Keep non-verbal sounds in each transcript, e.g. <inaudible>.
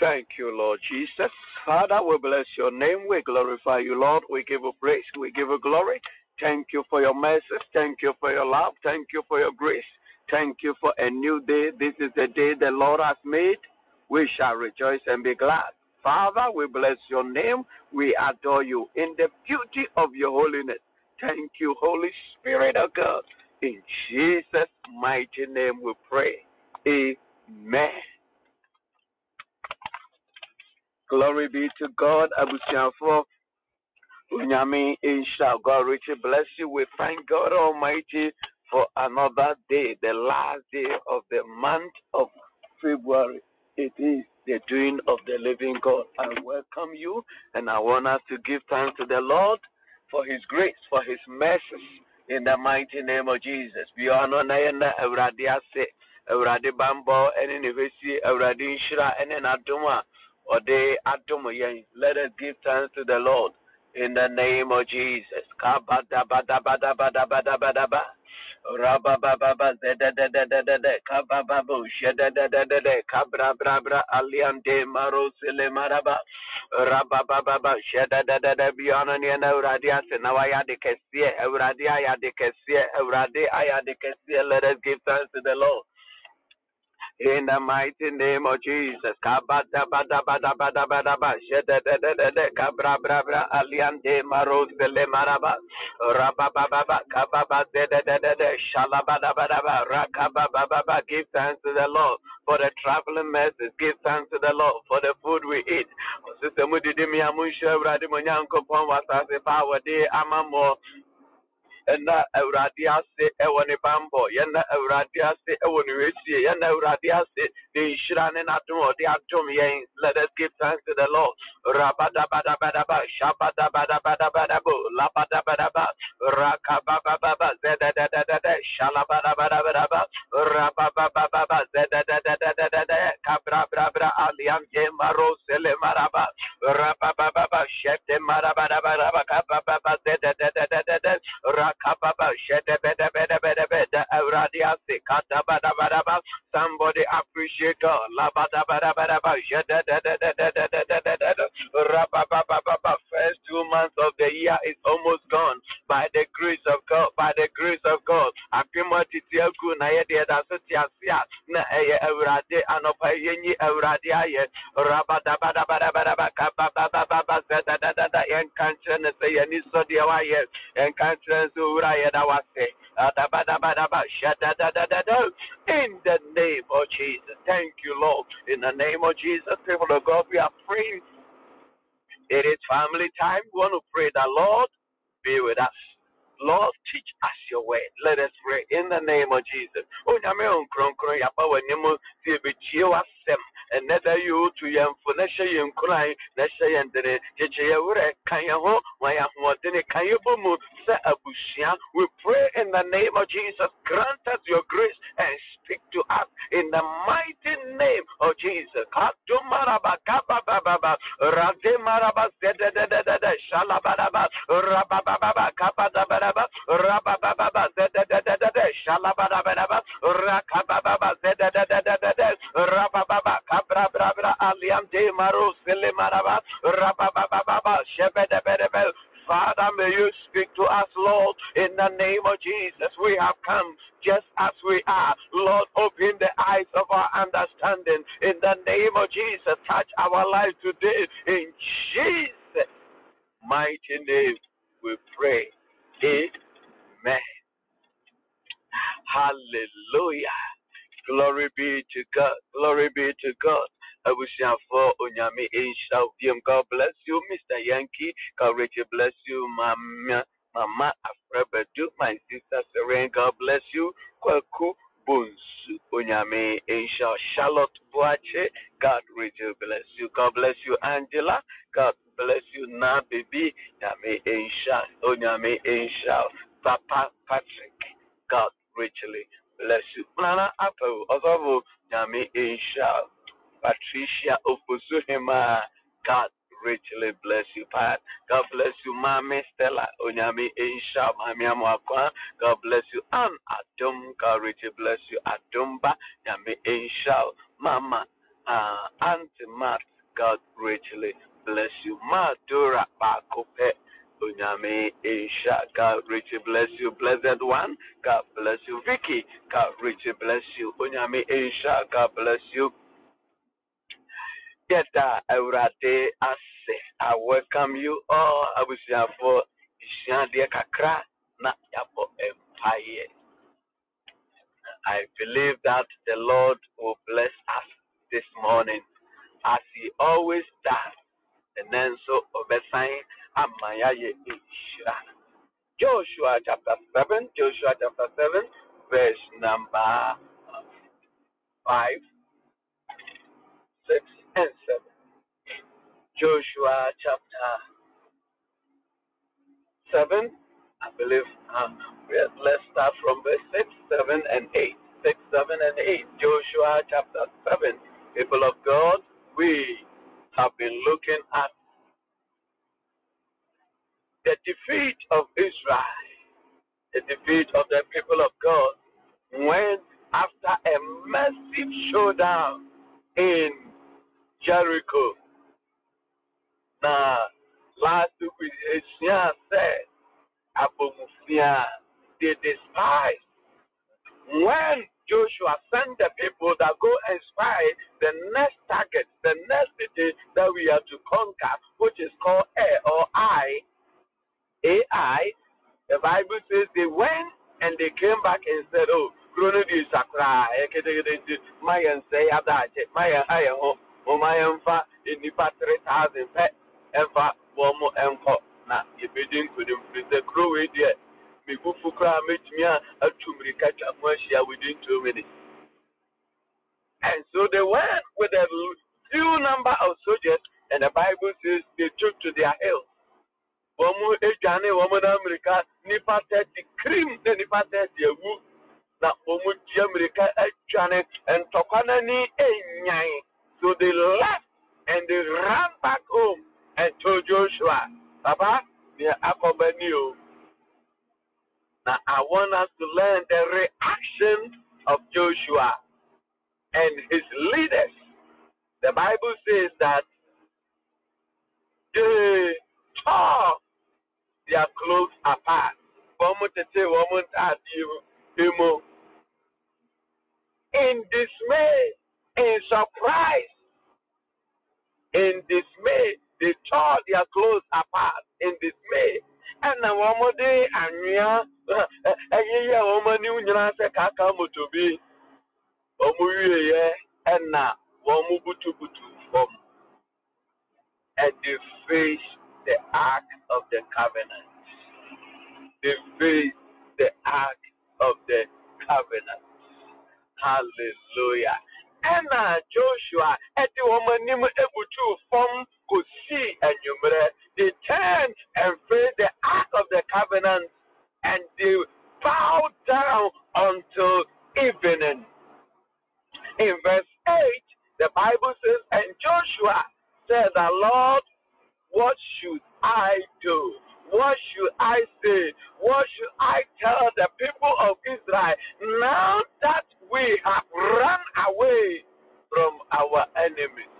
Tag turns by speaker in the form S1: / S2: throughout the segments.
S1: Thank you, Lord Jesus. Father, we bless your name. We glorify you, Lord. We give you praise. We give you glory. Thank you for your mercies. Thank you for your love. Thank you for your grace. Thank you for a new day. This is the day the Lord has made. We shall rejoice and be glad. Father, we bless your name. We adore you in the beauty of your holiness. Thank you, Holy Spirit of God. In Jesus' mighty name we pray. Amen. Glory be to God. Abusiafo, Unyami Insha. God richly bless you. We thank God Almighty for another day, the last day of the month of February. It is the doing of the living God. I welcome you and I want us to give thanks to the Lord for His grace, for His mercy, in the mighty name of Jesus. We are not na Eurade ase, Eurade bambo, ene nevesi, Eurade inshira, ene naduma, let us give thanks to the Lord in the name of Jesus. Kabadabadabadabadabadabadaba. Rabababa zedadadadadada. Kabababu da. Kabrabrabra aliande maro sile maraba. Rabababa shedadadada. Beyond any de kesie. Euradia ya de kesie. Ya de. Let us give thanks to the Lord in the mighty name of Jesus. Kabada bada bada bada bada ba. Sheda de de de de. Kabra bra bra. Aliante maros de le maraba. Raba baba ba. Kababa de de de de de. Shalabada bada ba. Rakaba baba ba. Give thanks to the Lord for the traveling mercies. Give thanks to the Lord for the food we eat. Sister Mudidi mi amunsha. Bradi munyanko pon wasase power de amamo ɛna awurade ase ɛwɔ ne bambɔ yɛna awurade ase ɛwɔ ne wesie yɛna awurade ase ne nhyira ne n'adom ɔde adom yɛn let us give thanks to the lord. Rabadabadabadaba shabadabadabadabadabo labadabadaba rakabababa zededededede shalabadabadabadaba rababababa zededededede kabrabrabra aliamje maro sele maraba Rabababa Shete Marababa Kapapa Bede Bede Bede Bede Somebody appreciate God First two months of the year is almost gone by the grace of God by the grace of God Akrimotitiaku na na in the name of Jesus. Thank you, Lord. In the name of Jesus, people of God, we are praying. It is family time. We want to pray that Lord be with us. Lord, teach us your word. Let us pray in the name of Jesus. Ɛnɛ da yi wotu yɛn fo na hyɛ yɛn na hyɛ yɛn dene. Yɛ werɛ yɛn ho ma yɛ ahoɔdene yɛ bɔ mu sɛ abusua. We pray in the name of Jesus. Grant us your grace and speak to us in the mighty name of Jesus Rabababa, Cabra Brabra, Aliam de Maru, Silimaraba, Rabababa, Shebedebedebe. Father, may you speak to us, Lord, in the name of Jesus. We have come just as we are. Lord, open the eyes of our understanding. In the name of Jesus, touch our lives today. In Jesus' mighty name, we pray. Amen. Hallelujah. Glory be to God. Glory be to God. I wish you for Onyame Insha. Eh, God bless you, Mr. Yankee. God richly bless you, Mama. Mama Afrebedu, my sister Serene. God bless you. Kwaku Bunsu Onyame Insha. Eh, Charlotte Boache. God richly bless you. God bless you, Angela. God bless you now, baby. Nyame Insha. Eh, Onyame Insha. Papa Patrick. God richly bless you. Nana Apple. Also, Nyame Insha. Patricia Ofosuhema. God richly bless you, Pat. God bless you, Mami Stella Onyami Insha, Mami Amwakwa. God bless you, Ann Adum. God richly bless you, Adumba Nyami Insha, Mama uh, Auntie Matt, God richly bless you. Madura Bakope. Unyame Isha, God richly bless you. Blessed one, God bless you. Vicky, God richly bless you. Unyame Isha, God bless you. Yeta Eurate Ase, I welcome you all. I wish you for Ishandia Kakra, na Yabo Empire. I believe that the Lord will bless us this morning as He always does. And then so Obesain Amayaye Ishra. Joshua chapter 7, Joshua chapter 7, verse number 5, 6, and 7. Joshua chapter 7, I believe. Um, let's start from verse 6, 7, and 8. 6, 7, and 8. Joshua chapter 7. People of God, we have been looking at the defeat of Israel, the defeat of the people of God, when after a massive showdown in Jericho. Now, last week we said, Abomufia, they despise. When Joshua sent the people that go and spy the next target, the next city that we have to conquer, which is called A or I, AI, the Bible says they went and they came back and said, Oh, Chrono di Sakra, Mayan say ah, Adache, Mayan Ayaho, oh, oh, Mayan fa, in the 3,000 pet, and fa, one more enco. Na, you to them, the crew with you. Migufu kra metumi ah, a atu mmirika twa ho ahyia within two minutes. And so they went with a few number of soldiers, and the Bible says they took to their hills. Wɔn adwane wɔn na mmirika nipa na nipa ewu. Na wɔn mmirika adwane ntɔkwa n'ani enyan so they left and they ran back home and told Joshua papa nea akɔba ni o. Na I want us to learn the reaction of Joshua and his leaders. The Bible says that they tore their clothes apart. Wɔn tete wɔn ntaadeɛ mu. In dismay, in surprise, in dismay, they tore their clothes apart in dismay. Ɛna wɔn de anwea ɛyeyɛ wɔn anim nyinaa sɛ kaka motobi. Wɔn wieɛ ɛna wɔn butubutu fam. And they faced the ark of the covenant. They faced the ark of the covenant. Hallelujah. Ɛna Joshua ɛde wɔn anim ebutu fam kosi enyimrɛ. They turned and faced the ark of the covenant and they bowed down until evening. In verse 8, the Bible says, And Joshua said, The Lord, what should I do? What should I say? What should I tell the people of Israel now that we have run away from our enemies?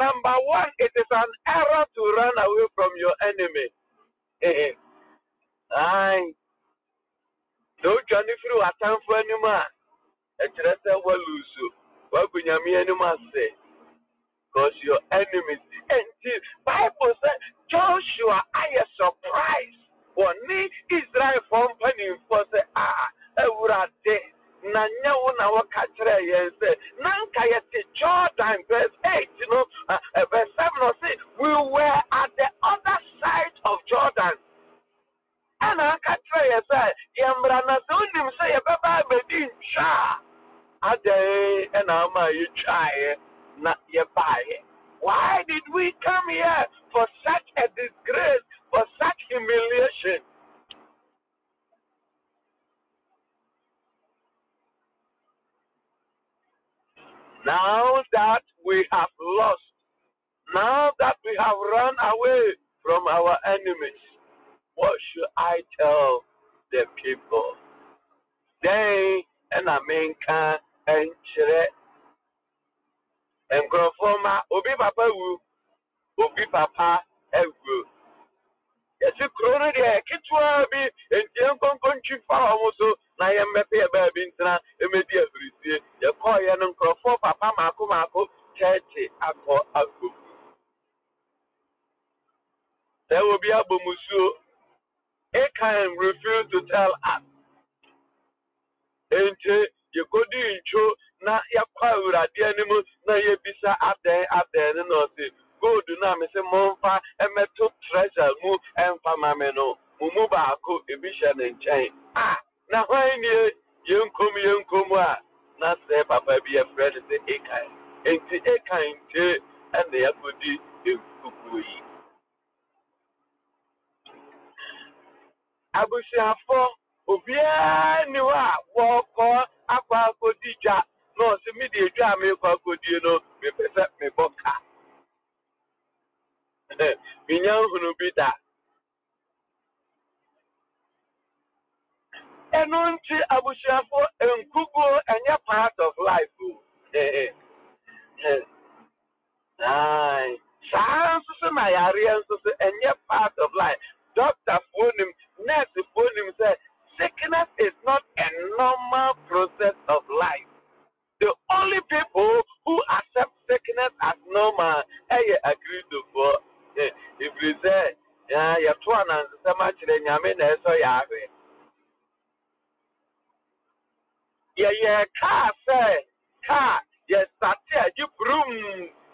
S1: Number one, it is an error to run away from your enemy. So, Johnny, through a time for any man, a traitor will lose could you mean, say? Because your enemies. The Bible said, Joshua, I am surprised. When Israel from penny for say, ah, Eurade, na nye wo na wɔka kyerɛ yɛn sɛ na nka yɛte jordan verse 8 you know uh, verse 7 no say we were at the other side of jordan ɛna aka kyerɛ yɛ sɛ yɛmmra na sɛ wonim sɛ yɛbɛba abɛdi ntwa a adɛn ɛna ama yɛtwaeɛ na why did we come here for such a disgrace for such humiliation Now that we have lost, now that we have run away from our enemies, what should I tell the people? Then ɛna menka nkyerɛ nkurɔfoɔ ma obi papa wu obi papa awu yɛsi kuro no deɛ ketewa bi ntie nkonkontwi fa wɔn so na yɛmmɛpɛ yɛ baabi ntena ɛmɛdi ahurisie yɛkɔɔyɛ no nkurɔfoɔ papa maako maako kyɛɛkye akɔ akɔ sɛ obi abɔ musuo it can refuse to tell us. Nti yɛkɔdi ntwo na yɛkɔ awurade anim na yɛbisa adɛn adɛn no na ɔse gold no a mese momfa ɛmɛto treasure mu ɛmfa ma me no. Mo mu baako ebi hyɛ ne nkyɛn a na hwan nie yɛnkom yɛnkom a. Na sɛ papa bi yɛfrɛ no sɛ ekan nti ekan nte ɛna yɛkɔdi nkukuo yi abusuafo obiara ni hɔ a wɔrekɔ akɔ akɔdi dwa na ɔsɛ mi de dwa a merekɔ akɔdie no mepɛ sɛ mebɔ ka menya nhunu bi da ɛno nti abusuafo nkuguo ɛnyɛ part of life. <laughs> O saa nso so na yareɛ nso so part of life. Nim nursefoɔ nim sɛ sickness is not a normal process of life. The only people who accept sickness as normal ɛyɛ agridofoɔ ɛfiri sɛ yɛto anansesɛm akyerɛ nyame na ɛsɔ yɛ ahwɛ yɛyɛ kaa sɛ kaa yɛsate a gye burum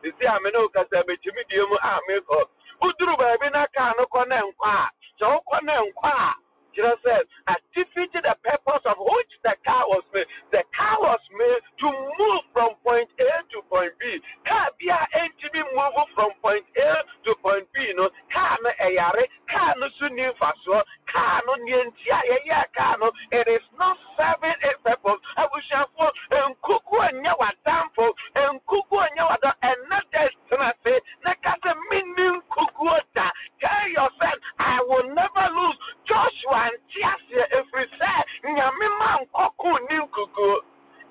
S1: sisi a me ne wokasa bɛkyimi die mu a mekɔ woduru baabi na kaa no kɔ ne nkɔ a sɛ wokɔ ne nkɔ a kyerɛ sɛ a defeat the purpose of which the car was made. The car was made to move from point a to point b. Car bi a ɛntumi move from point a to point b no car so ni mfasoɔ car no neɛ nti a yɛyɛ car no it is not serving a purpose abusuafoɔ nkuku nyɛ w'adamfo nkuku nyɛ w'adam ɛnɛ dɛ tena se na ka sɛ menni nkukuo da tell yourself i will never lose. Joshua nte aseɛ ɛfiri sɛ nyame ma nkɔko ne nkukuo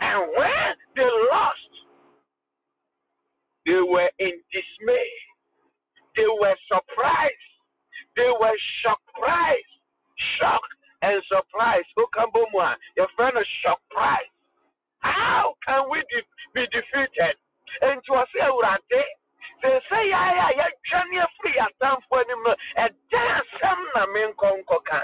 S1: and when they lost they were in dismay. They were surprised. They were surprised shocked and surprised okabo mu a yɛfrɛ no surprise how can we de be defeated? And to a nti ɔsɛ awurade sɛ yɛayɛ a yɛdwane afiri yɛatamfoɔ anim no ɛdɛn asɛm na menkɔ nkɔka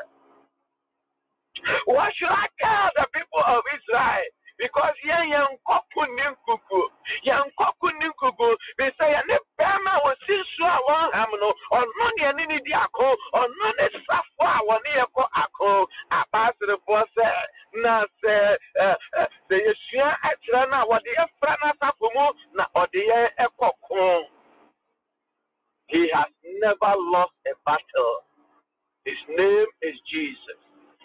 S1: what should I tell the people of Israel? Because yɛn yɛn nkɔko ne nkuku yɛn nkɔko ne nkuku. Bisɛ yɛne bɛrima a wɔsi so a wɔn ham no ɔno ne yɛne ne di ako ɔno ne safo a wɔne yɛ kɔ ako. Abaaserefoɔ sɛ na sɛ sɛ yɛsua akyerɛ no wɔde yɛfra n'asafo mu na ɔde yɛn ɛkɔ ko. He has never lost a battle. His name is Jesus.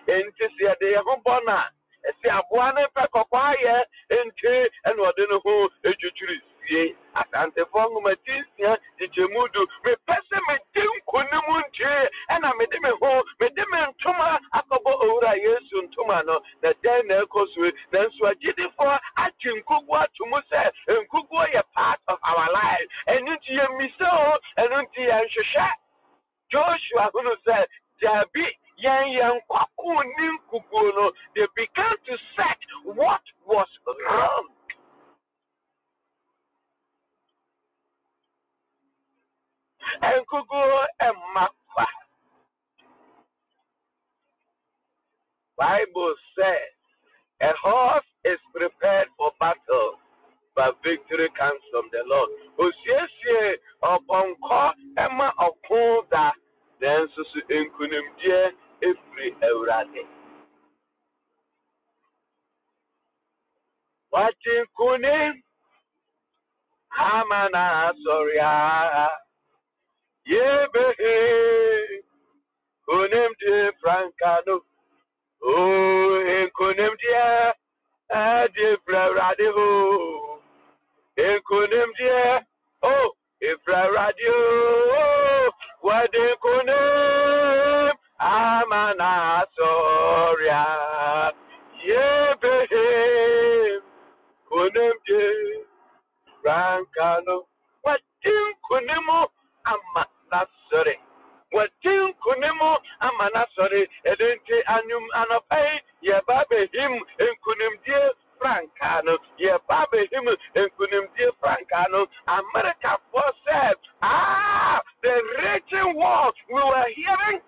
S1: Nti sɛ yɛde yɛn ho bɔ no a ɛsɛ aboa no pɛ kɔkɔɔ ayɛ nti ɛna ɔde ne ho adwitwiri sie. Asantefoɔ nwomati nsia gyigyɛmu du mepɛ sɛ mede nkonim ntie ɛna mede me ho mede me ntoma akɔbɔ owura yesu ntoma no. Na dɛn na ɛkɔ so nanso agyidifoɔ agye nkugu ato mu sɛ nkuguo yɛ part of our life. Ɛno nti yɛmmisa o ɛno nti yɛnhwehwɛ joshua hunu sɛ daabi yɛn yɛn nkukuo no they began to search what was wrong. Nkukuo ɛmma kwa bible says a horse is prepared for battle but victory comes from the lord. Osiesie ɔpɔnkɔ ɛma ɔko da every Eurate. Wati kuni hamana soria yebe kunim de francano oh kunim de de brade ho kunim de oh ifra radio wadi kunim I'm Kunemje, Rankano. Watim Kunimo, Ama Nasori. Watim Kunimo, Ama Nasori. Edente Anum Anapai, Yebabehim, and Kunemje, Frankano. Yebabehim, and Frankano. America for said, Ah, the raging war we were hearing.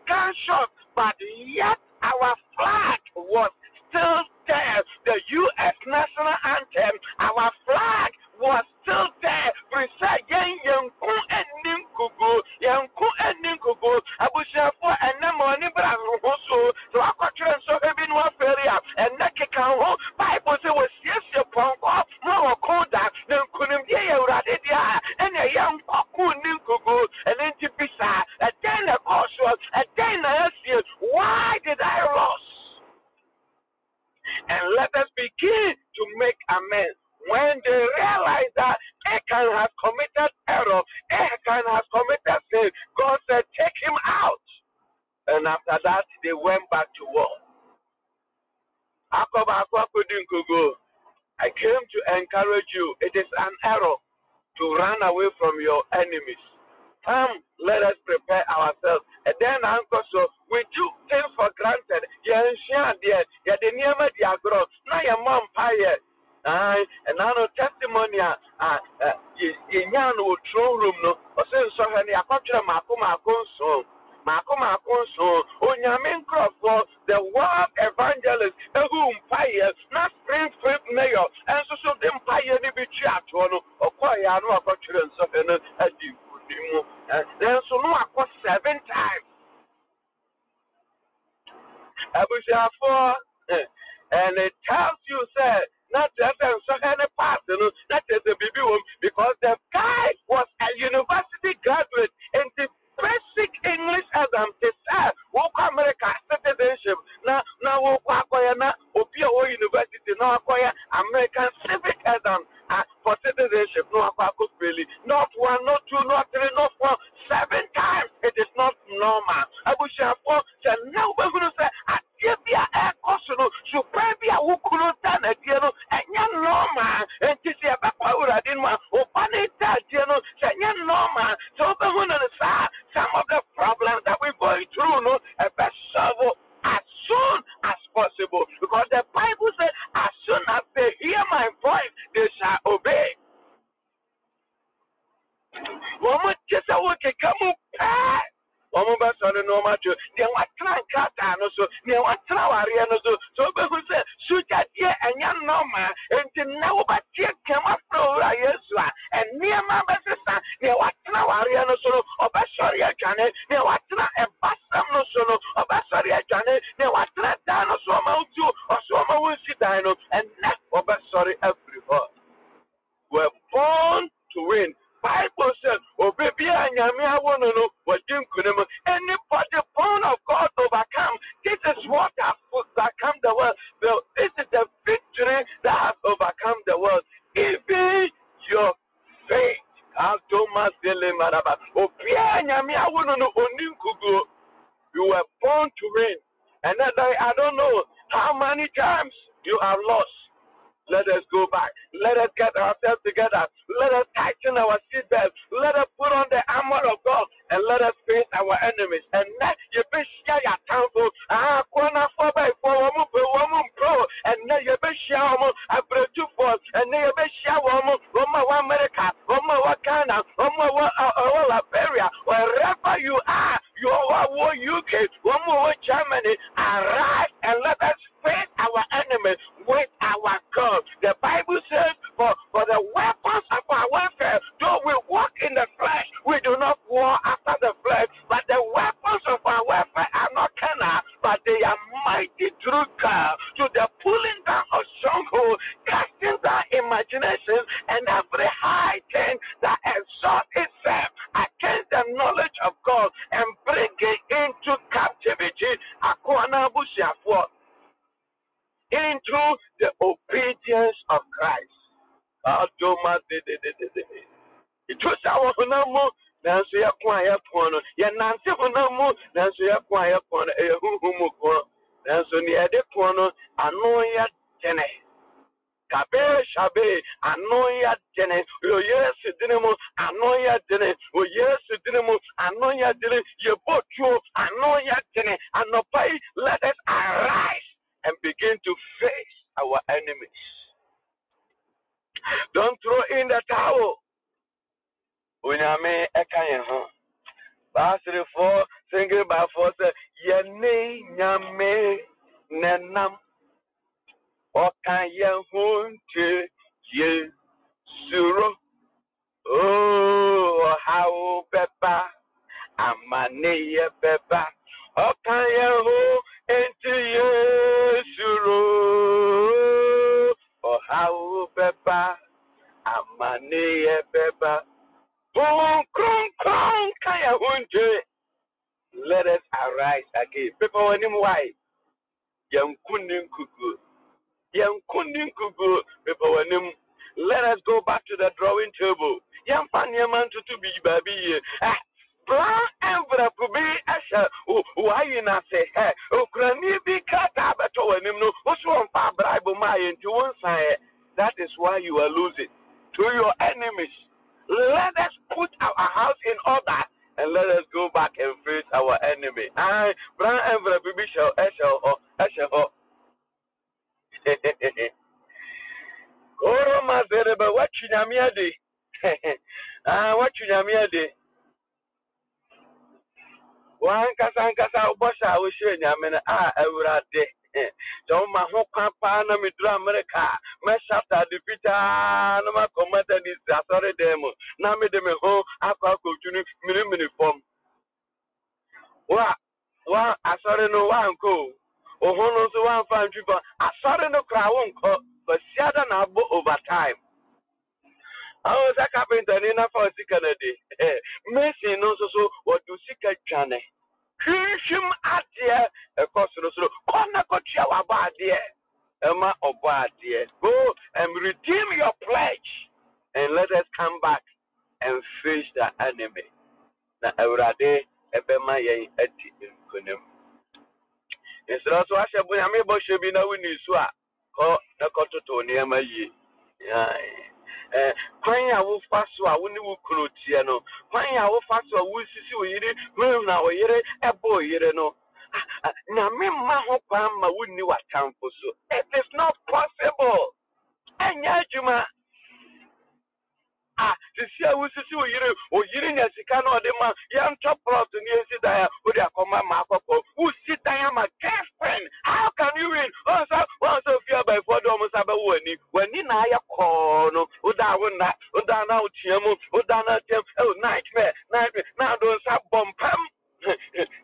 S1: sorry, heart, We're born to win. Bible says, Obey and Yamia one but anybody born of God overcome. This is what has overcome the world. This is the victory that has overcome the world. Even your faith. Be plan eh, envelope bi ɛhyɛ ɛ eh, okurani bi krataa bɛtɔ wɔ anim no that is why you are losing to your enemies let us put our house in order and let us go back and face our enemy. I bran envelope bi shall eshel ho eshel ho. Koro ma zere ba wachi nyame ade. <laughs> Ah wachi nyame ade. Wan kasa nkasa ubosha a wo hye nyame na a awurade. sɛ woma ho kwan paa na meduru amerika a mɛhyɛ atade fitaa na makɔmmata de si asɔre dan mu na mede me ho akɔ akɔtwu no menimene fam wa wa asɔre no wankɔ o wo ho no nso woamfa ntwi fam asɔre no koraa wonkɔ basiada na abɔ overtime. Awo sɛ kapentani na fa sika no de mason no nso so wɔde sika dwane. Hwehwem adeɛ ɛkɔ sorosoro kɔ na kɔtua wabɔ adeɛ. Go and redeem your pledge and let us come back and face the enemy. Na awurade ɛbɛma yɛn adi nkonim. Nsirɛ so ahyɛ bo nyame bɔhyɛ bi na woni so a kɔ na kɔtoto nneɛma yie kwan a wofa so a wo ne wo kunu tie no kwan a wofa so a wosisi wo yere na wo ɛbɔ wo no. Nyame mma ho kwan ma wonni w'atamfo so. It is not possible. Ɛnyɛ adwuma. A sisi a wosisi wo yere o yere nya sika na ɔde ma yɛntɔ plot ne yɛsi dan a wode akɔma ma akɔkɔ wosi dan ama girlfriend how can you win? Ɔn sɛ ɔn sɛ ofie abayifoɔ de ɔmo nsa bɛwɔ w'ani w'ani na ayɛ kɔɔ no woda wo nna woda na wotia mu woda na tiam ɛwɔ nightmare nightmare na ado nsa bɔ mpam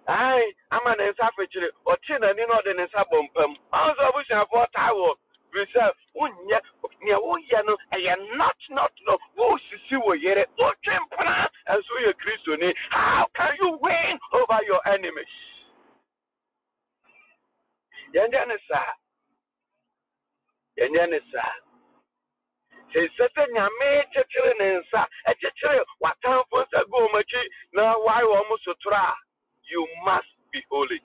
S1: ae ama ne nsa afekyere ɔte n'ani na ɔde ne nsa bɔ mpam ɔn sɛ ɔbusuafoɔ taa wɔ bisɛ wonyɛ nea woyɛ no ɛyɛ not not no wosisi wɔ yere wotwe mpena ɛnso woyɛ kristoni how can you win over your enemies? Yɛnyɛ ne saa yɛnyɛ ne saa sɛ sɛ nyame kyekyere ne nsa ɛkyekyere w'atamfo nsa gu wɔn akyi na wae wɔn sotoro a you must be holy.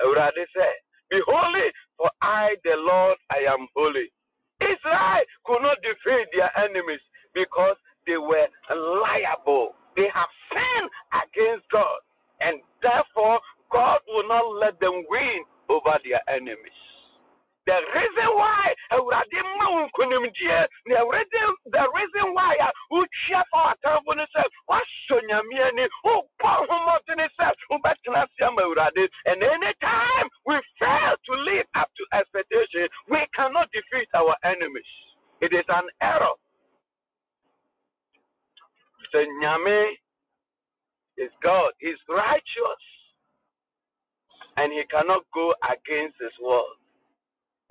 S1: Awurade sɛ be holy for I, the Lord, I am holy. Israel could not defeat their enemies because they were liable. They have sinned against God, and therefore God will not let them win over their enemies. The reason why Awurade ma wo nkonimdie na Awurade the reason why a wotua fa w'atamfo no sɛ woasɔ nyame and anytime we fail to live up to expectation. We cannot defeat our enemies. It is an error. Sɛ nyame is God. Is righteous and he cannot go against his word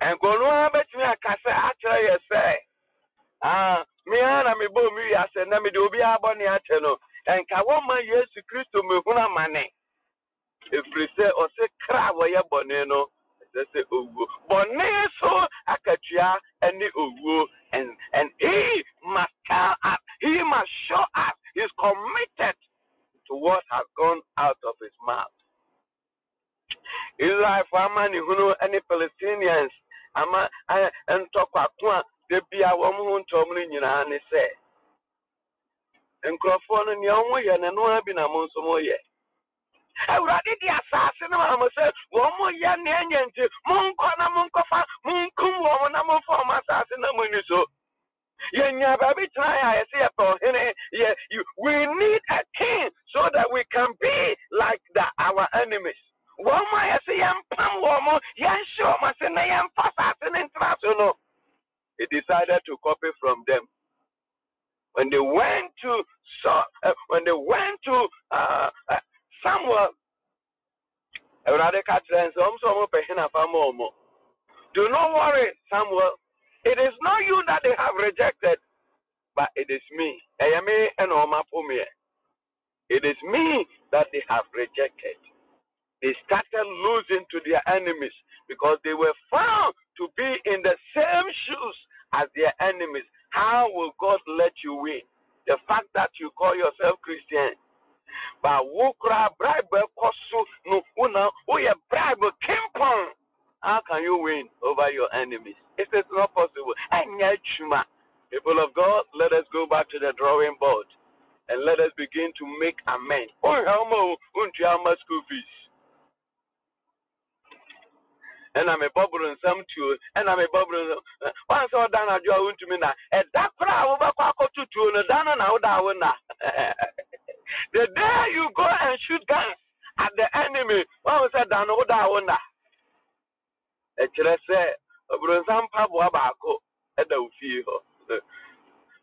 S1: nkɔnu a bɛtumi aka sɛ akyerɛ yɛ sɛ ah mmea na mebɔ mu yi asɛ na mede obi abɔ ne akyɛ no. Nka wɔma yesu kristo mehunu amane ɛfiri sɛ ɔse kra a wɔyɛ bɔne no ɛsɛ sɛ owuo bɔne so akatua ne owuo and and he must tell us he must show us he's committed to what has gone out of his mouth israelfo ama ne palestinians ama ntɔkwako a da bia wɔn ho ntɔm no nyinaa ne sɛ nkurɔfoɔ no nea wɔn yɛ no no ara bi na mo nso mo yɛ awurade de asase no sɛ wɔn mo yɛ nea nti monkɔ na monkɔfa monkum wɔn na wɔn asase na mo ni so. We need a king so that we can be like the, our enemies. Mo na so he decided to copy from them. When they went to Saul, uh, when they went to uh, uh, Samuel, Awurade ka kyerɛ sɛ ɔm sɛ ɔmo pɛ hena. Do not worry, Samuel. It is not you that they have rejected, but it is me. Ɛyɛ me ɛna. It is me that they have rejected. They started losing to their enemies because they were found to be in the same shoes as their enemies. How will God let you win? The fact that you call yourself Christian, but wo kura bribe kɔ so no una woyɛ bribe kimpɔn. How can you win over your enemies? It is not possible. Ɛnyɛ adwuma. People of God, let us go back to the drawing board and let us begin to make amends. Wonhwɛ ɔma o, wontua ɔma school fees. ɛna mebɔboro nsɛm tuo ɛna mebɔboro nsɛm wan sɛ ɔda no adwo a wontumi na ɛda kora a wobɛkɔ akɔto tuo no da no na woda wo na The day you go and shoot guns at the enemy, when we say Dan Oda Ona, a chrese, a brunsam pabua bako, a daufi.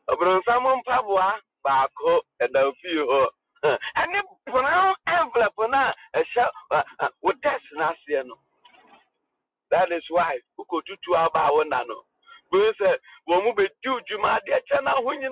S1: A brunsam pabua bako, a daufi ho. And the brown envelope na a shell with test nasiano. That is why we could do two hour nano. We said, Womu be two Juma, dear Chana, when you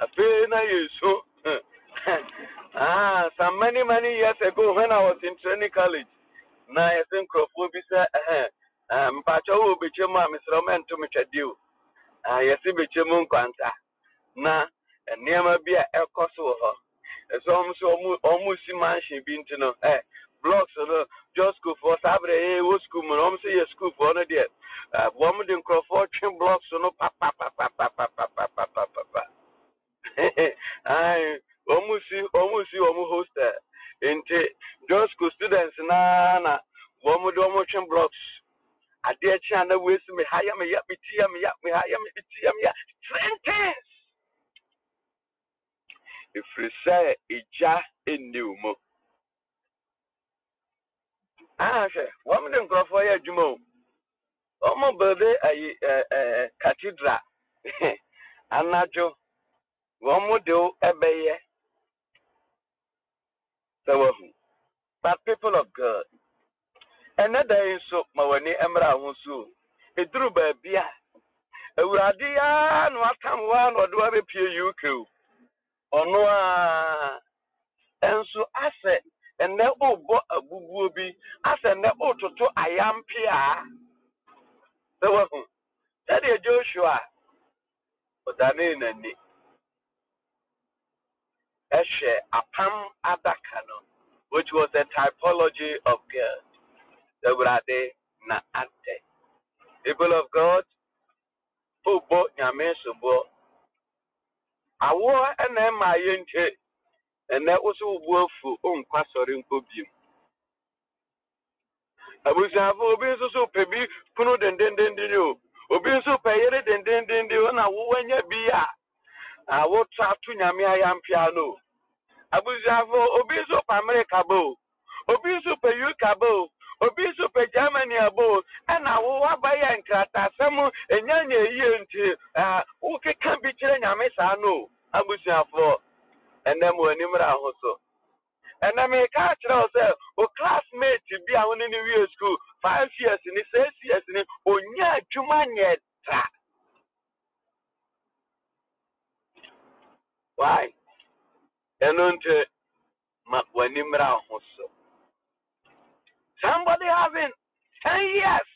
S1: afei na yɛsu <laughs> ah some many many years ago when i was in training college na yɛsɛ nkurɔfoɔ bi sɛ ɛhɛn ah, mpakyɛ wɔ bɛkyɛ mu a mesrɛ mo ɛnto me twɛdeɛ o. Ah, yɛse bɛkyɛ mu nkwanta. Na nneɛma bi a ɛkɔ so wɔ hɔ. Ɛsɛ ɔmo sɛ ɔmo si mansion bi nti no ɛ blocks no just school for saa berɛ yɛ wɔ school mu no ɔmo sɛ yɛ school foɔ no deɛ wɔn de nkurɔfoɔ twe blocks no papapapapapapapapa ayi wɔn si wɔn si wɔn hostel nti just school students naa na wɔn de wɔn twe blocks. Adeɛ kye a na wɔasi me ha yɛ me ya me ti yɛ me ya me ha yɛ me ti yɛ me ya. Sentence! Efiri sɛ egya wo mu ahwɛ wɔn de nkurɔfoɔ yɛ adwuma o. Wɔn bɛde ayi ɛɛ ɛɛ cathedral. <laughs> Anadwo Romudu Ebeye Sawahu. But people of God, another so Mawani Emra Hunsu, a druba bia, a radia, no atam one or do I appear you crew, or no, and so I said, and that old bo a bubu be, I said, that old to I am Pia Sawahu. That Joshua, but I mean, ɛhwɛ apam adaka no which was a typology of god. Awurade na atɛ people of god ɔbɔ nyame soboɔ awoɔ ɛna ɛma yɛnte ɛnɛ woso wo bo afu ɔnkɔ asɔre nkɔ biem abusuafo obi nso so pɛ bi kunu dendendenden o obi nso pɛ yere dendendenden o na wowanya bi a a woto ato nyame ayampea no. O abusuafo obi nso pɛ amerika ba o obi nso uk ba o obi nso pɛ germany aba o ɛna wo wabayɛ nkratasɛm ɛnya nya yie nti ah, wokeka bi kyerɛ nyame saa no o abusuafoɔ ɛnɛ mo anim ra ho so. Ɛna meka akyerɛ wo sɛ bi a wo ne ne wie years ni six years ni onya adwuma nyɛ why? Ɛno nti ma w'ani mmra wo somebody having 10 years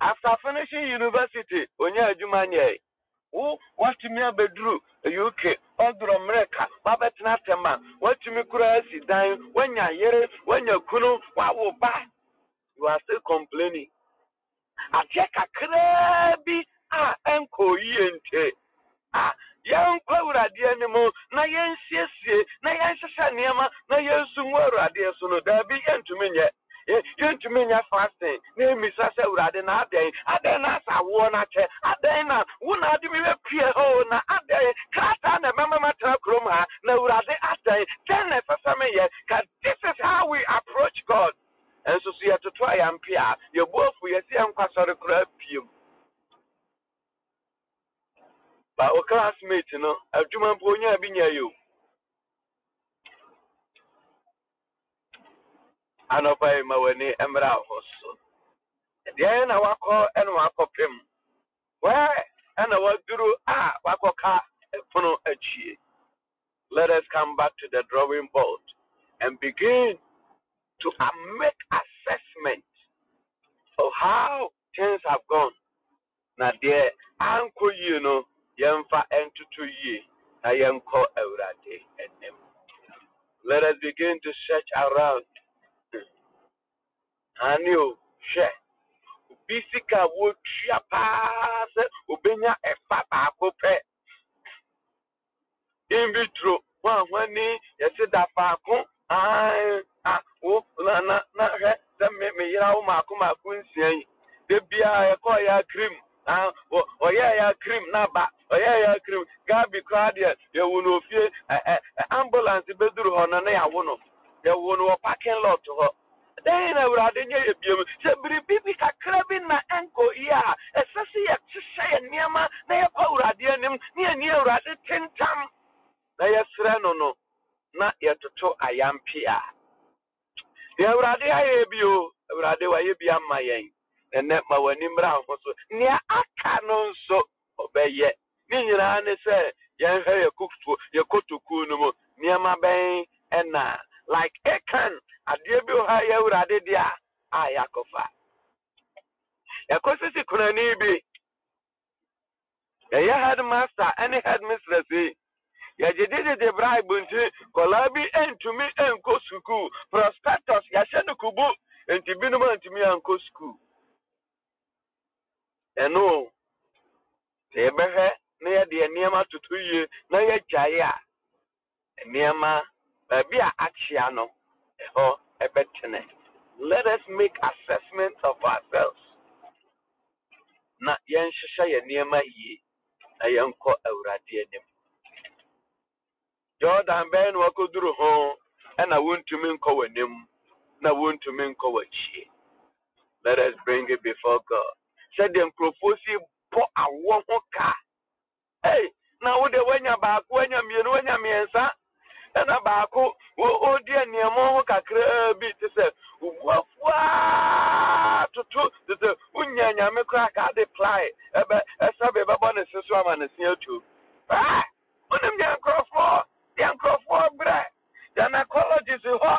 S1: after finishing university onya adwuma nyɛ wo watumi abɛduru uk ɔdoro mmerika wabɛtena atɛm a watumi kura asi dan wanya yere wanya kunu wawo ba you are still complaining. Adeɛ kakraa bi a ɛnkɔ yie nte a yɛnkɔ awurade anim na yɛnsiesie na yɛnhyehyɛ nneɛma na yɛnsu ngu awurade so no daabi yɛntumi nyɛ. Yɛntumi nyɛ fasting na emisa sɛ awurade na adɛn? Adɛn na asa awoɔ no akyɛ adɛn na wo na ade mi bɛpie hɔ na adɛn? Krataa na ɛbɛma matena kurom ha na awurade adɛn? Dɛn na ɛsɛ sɛ meyɛ? Ka this is how we approach god. Ɛnso so yɛtoto a yɛmpe a yɛbu afu yɛsi yɛnkɔ asɔre koraa piem ba o classmate no adwuma mpo onyaa bi nya yi o anɔpa yi ma w'ani mmra hɔ so. Deɛ na wakɔ ɛna wakɔpem wɛ ɛna waduru a wakɔka pono akyie let us come back to the drawing board and begin to uh, make assessment of how things have gone. Na deɛ ankɔ yie no yɛmfa ntoto yie na yɛnkɔ awurade anim. Let us begin to search around. Ane o hwɛ. Obi sika wotua paa sɛ obenya ɛfa baako pɛ. In vitro hwahwani yɛse da faako. A wo na na na hwɛ sɛ me me yera wo maako maako nsia yi. Da biara yɛkɔɔ yɛ akrim ɔyɛɛ yɛ akrim na ba ɔyɛɛ yɛ akrim gabi koraa deɛ yɛwo no ofie ambulance bɛduru hɔ no na yɛawo no yɛwo no parking lot hɔ dɛn na awurade nyɛ yɛ sɛ biribi bi kakra bi na ɛnkɔ yi a ɛsɛ sɛ yɛhyehyɛ yɛ nneɛma na yɛkɔ awurade anim ne yɛni awurade tentam na yɛsrɛ no no na yɛtoto ayampe deɛ awurade ayɛ bi o awurade wayɛ bi ama yɛn ɛnɛ ma w'ani mmra ho so nea aka no nso ɔbɛyɛ ne nyinaa ne sɛ yɛnhwɛ yɛ kotokuo no mu nneɛma bɛn ɛna? Like ekan adeɛ bi ha yɛ awurade a a yɛakɔfa. Yɛkɔsisi kunani bi. Ɛyɛ headmaster ɛne headmistress yi. Yɛgyegyegyegye bribe nti kɔlaa bi ntumi nkɔ sukuu. Prospectus yɛahyɛ no kubu. Nti binom antumi ankɔ sukuu. Ɛno sɛ yɛbɛhwɛ na yɛde nneɛma toto yie na yɛgyae a nneɛma baabi a akyea no ɛhɔ ɛbɛtene. Let us make assessment of ourselves. Na yɛnhyehyɛ yɛ nneɛma yie na yɛnkɔ awurade anim. Jordan bɛyɛ na wakɔduru ho ɛna wontumi nkɔ w'anim na wontumi nkɔ w'akyie let us bring it before god. Sɛdeɛ nkurɔfoɔ si bɔ awɔ ho ka ei na wode woanya baako woanya mmienu woanya mmiɛnsa. Ɛna baako ɔdi nneɛma ho kakraa bi te sɛ wobuafuaa toto te sɛ wonya nyame koraa ka ade plae. Ɛbɛ ɛsɛbe bɛbɔ ne se so ama ne se atu wonim deɛ nkurɔfoɔ deɛ nkurɔfoɔ berɛ gyanacologist hɔ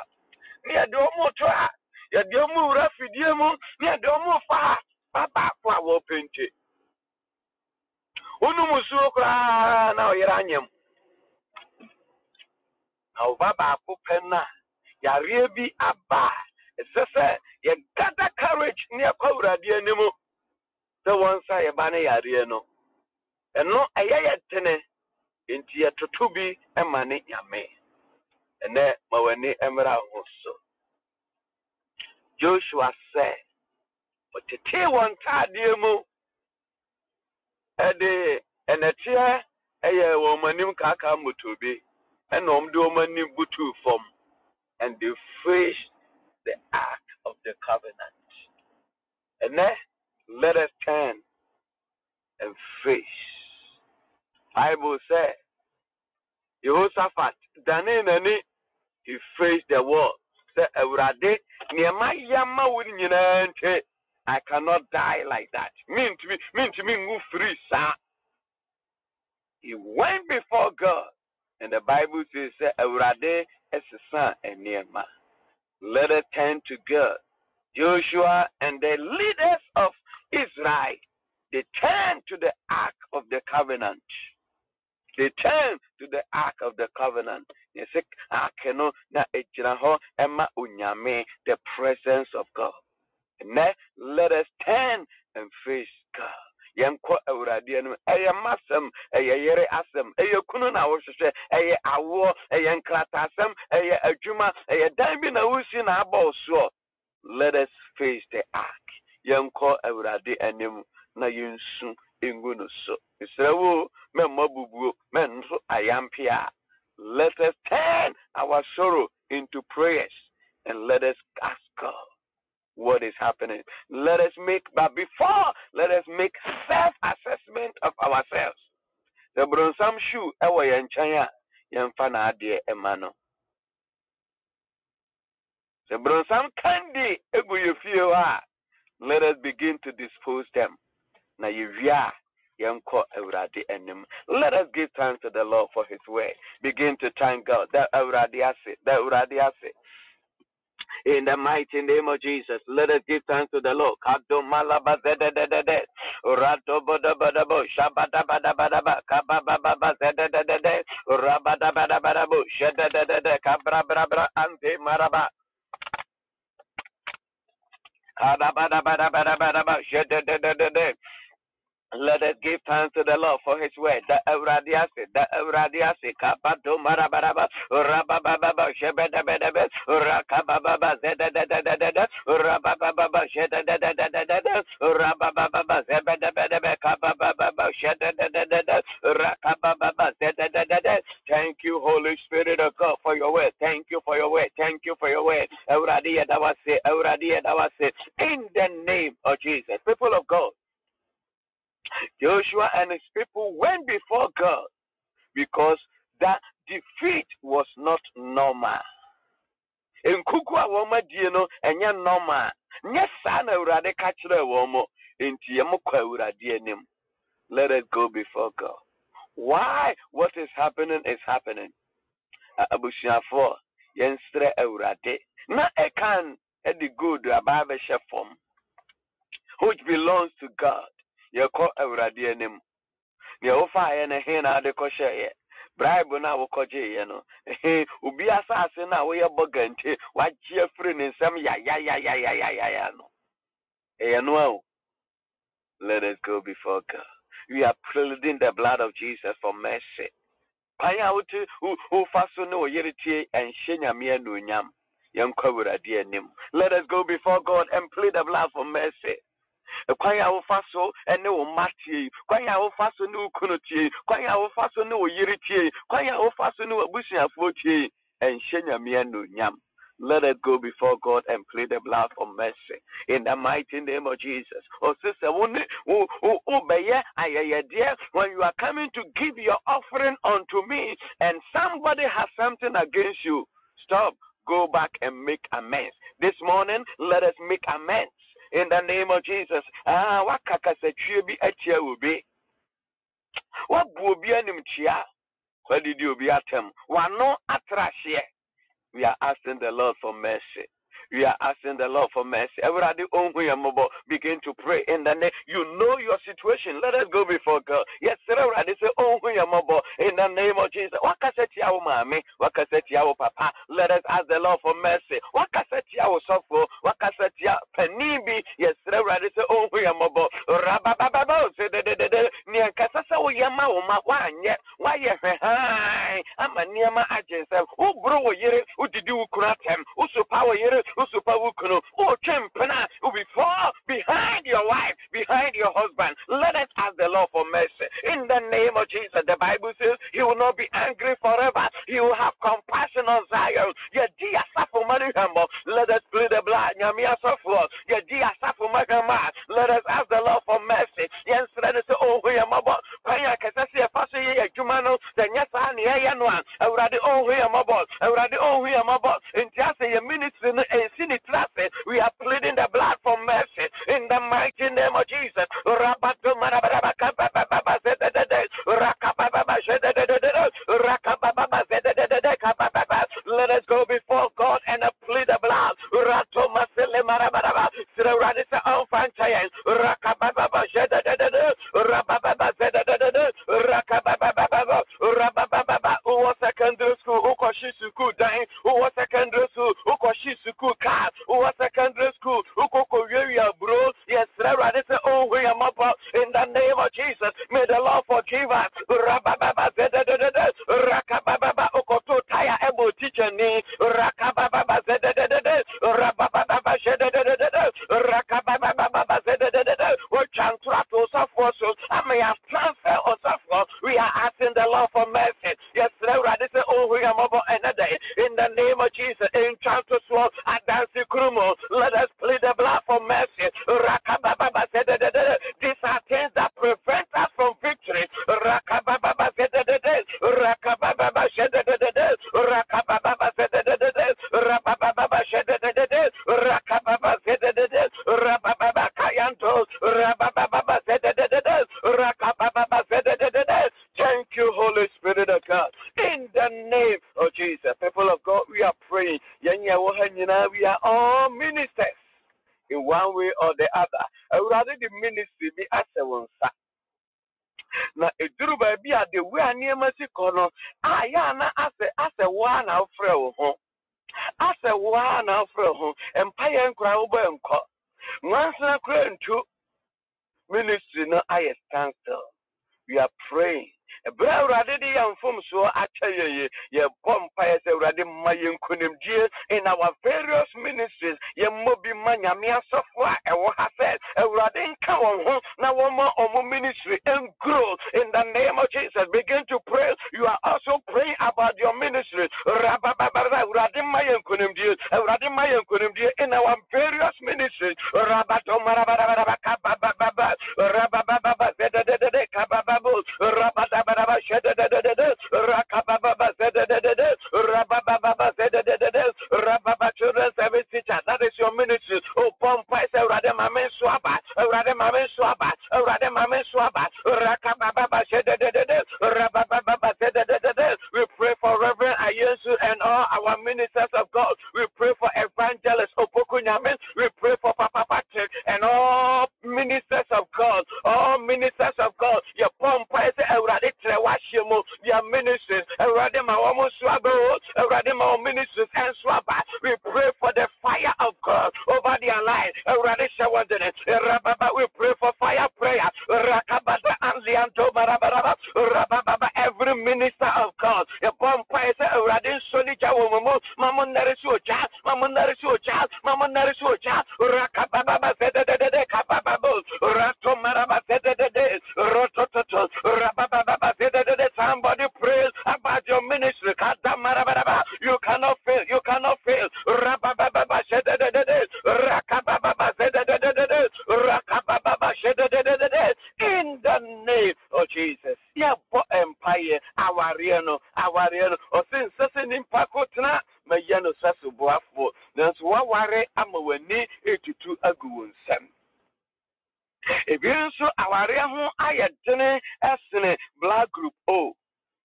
S1: ne yɛde ɔmo to a yɛde ɔmo wura fidie mu ne yɛde ɔmo fa ba baako a wɔpɛnte wonom suo koraa na ɔyere anyam na ɔba baako pɛ no a yareɛ bi aba. A ɛsɛ sɛ yɛgada courage ne yɛkɔ awurade anim sɛ wɔn nsa yɛba ne yareɛ no. Ɛno ɛyɛ yɛ tene. Nti yɛtoto bi ma ne nyame. Ɛnɛ ma w'ani mmra ho so. Joshua sɛ ɔtetee wɔn ntaadeɛ mu. Ɛde ɛnɛteɛ ɛyɛ wɔn anim kaakaa mmotobi ɛna wɔn de wɔn anim butuu fam and they faced the ark of the covenant ɛnɛ let us turn and face bible sɛ yehoshaphat danee n'ani he faced the wall. Say, Awurade, nneɛma yama wo nyinaa nte. I cannot die like that. Mean to me, mean to me, move free sir. He went before God. And the Bible says, Awurade ɛsesa nneɛma. Let us turn to God. Joshua and the leaders of Israel, they turned to the Ark of the Covenant. They turned to the Ark of the Covenant. The presence of God. Let us turn and face God. yɛnkɔ awurade anim. Ɛyɛ masɛm ɛyɛ yere asɛm ɛyɛ kunu na wohwehwɛ ɛyɛ awoɔ ɛyɛ nkratasɛm ɛyɛ adwuma ɛyɛ dan na wosi na abɔ soɔ let us face the ark. Yɛnkɔ awurade anim na yɛnsu ngu so. Mesrɛ wo mɛmmɔ bubuo mɛnso ayampe a let us turn our sorrow into prayers and let us ask God what is happening. Let us make, but before, let us make self assessment of ourselves. The bronsam shoe, ewa yanchanya, yamfa na adie emano. The bronsam candy, egu yefie let us begin to dispose them. Na yewia, yɛnkɔ awurade anim let us give thanks to the lord for his word begin to thank god that awurade ase that in the mighty name of Jesus, let us give thanks to the Lord. Let us give thanks to the Lord for his word. The Evradiase, the Zedadadada. Thank you, Holy Spirit of God, for your word. Thank you for your word. Thank you for your word. Evradiya Dawase. In the name of Jesus. People of God. Joshua and his people went before God because that defeat was not normal. nkuku a wɔn adie no ɛnyɛ normal. Nyɛ saa na awurade ka kyerɛ wɔn mo nti yɛn let us go before god. Why? What is happening is happening. Abusuafoɔ yɛn srɛ awurade. Na ɛkan ɛde gold aba abɛhyɛ which belongs to god yɛkɔ awurade anim. Nea wofaeɛ no he na ade kɔhyɛeɛ? Bribe no a wokɔgyeeɛ no obi asase no a woyɛ bɔ gante wagye afiri ne nsɛm yayayayayayaya no. Ɛyɛ no a o. Let us go before god. We are pleading the blood of jesus for mercy. Kwan a wote wofa so ne wo yere tie ɛnhyɛ nyame anuonyam. Yɛnkɔ awurade anim. Let us go before god and plead the blood for mercy kwan a wofa so ne wo mma tie kwan a wofa so ne wo kunu tie kwan a wofa so ne wo yere tie kwan a wofa so ne wo abusuafoɔ tie ɛnhyɛ let us go before God and plead the blood for mercy. In the mighty name of Jesus. Oh, sister, when you are coming to give your offering unto me and somebody has something against you, stop, go back and make amends. This morning, let us make amends in the name of Jesus. Ah, wakakasatwie bi atia obi. Wabu obi animtia. Wadidi obi atem. Wano atrahye. We are asking the Lord for mercy. We are asking the Lord for mercy. Everybody, begin to pray in the name. You know your situation. Let us go before God. Yes, everybody say, Oh, in the name of Jesus. Papa. Let us ask the Lord for mercy. Penibi. Yes, everybody say, oh. Rabababa, say, de de wo yama wo ma wanye, waye hwehai. Ama niema ajense. Ubro wo yere, udidi ukuratem. Usupa wo yere, usupa wukunu. Uche mpena, before, behind your wife, behind your husband. Let us ask the Lord for mercy. In the name of Jesus, the Bible says He will not be angry forever. He will have compassion on Zion. Plead. Of your self-love. Let us bleed the blood of your self-love. Let us ask the Lord for mercy. Yes, let us say, Oh, we are mobile. Kwanya kasa si efa so ye adwuma no, sɛ nyɛ saa ne ɛyɛ no a, Awurade ɔnhu yɛ mɔbɔ. awurade ɔnhu yɛ mmɔbɔ nti asɛ yɛ ministry no ne tiri ase we are pleading the blood for mercy. In the mighty name of jesus. Let us go before god and uh, plead the blood nkyɛn rakabababa zededede rabababa zededede rakabababa rabababa wowɔ secondary school? Dan wowɔ secondary school? Car. Secondary school? Wokɔkɔwiawia buro yɛsrɛ awurade sɛ ɔnhu yɛ mmɔbɔ in the name of jesus may the lord forgive us. Rabababa zededede rakabababa wokɔto taya ɛbɔ tikyani rakabababa zededede rabababa we are asking the lord for mercy. Yɛsrɛ awurade sɛ ɔnhu yɛ mmɔbɔ ɛnɛ dɛ in the name of jesus in ntwa ntosoɔ adanse kurumu let us plead the blood for mercy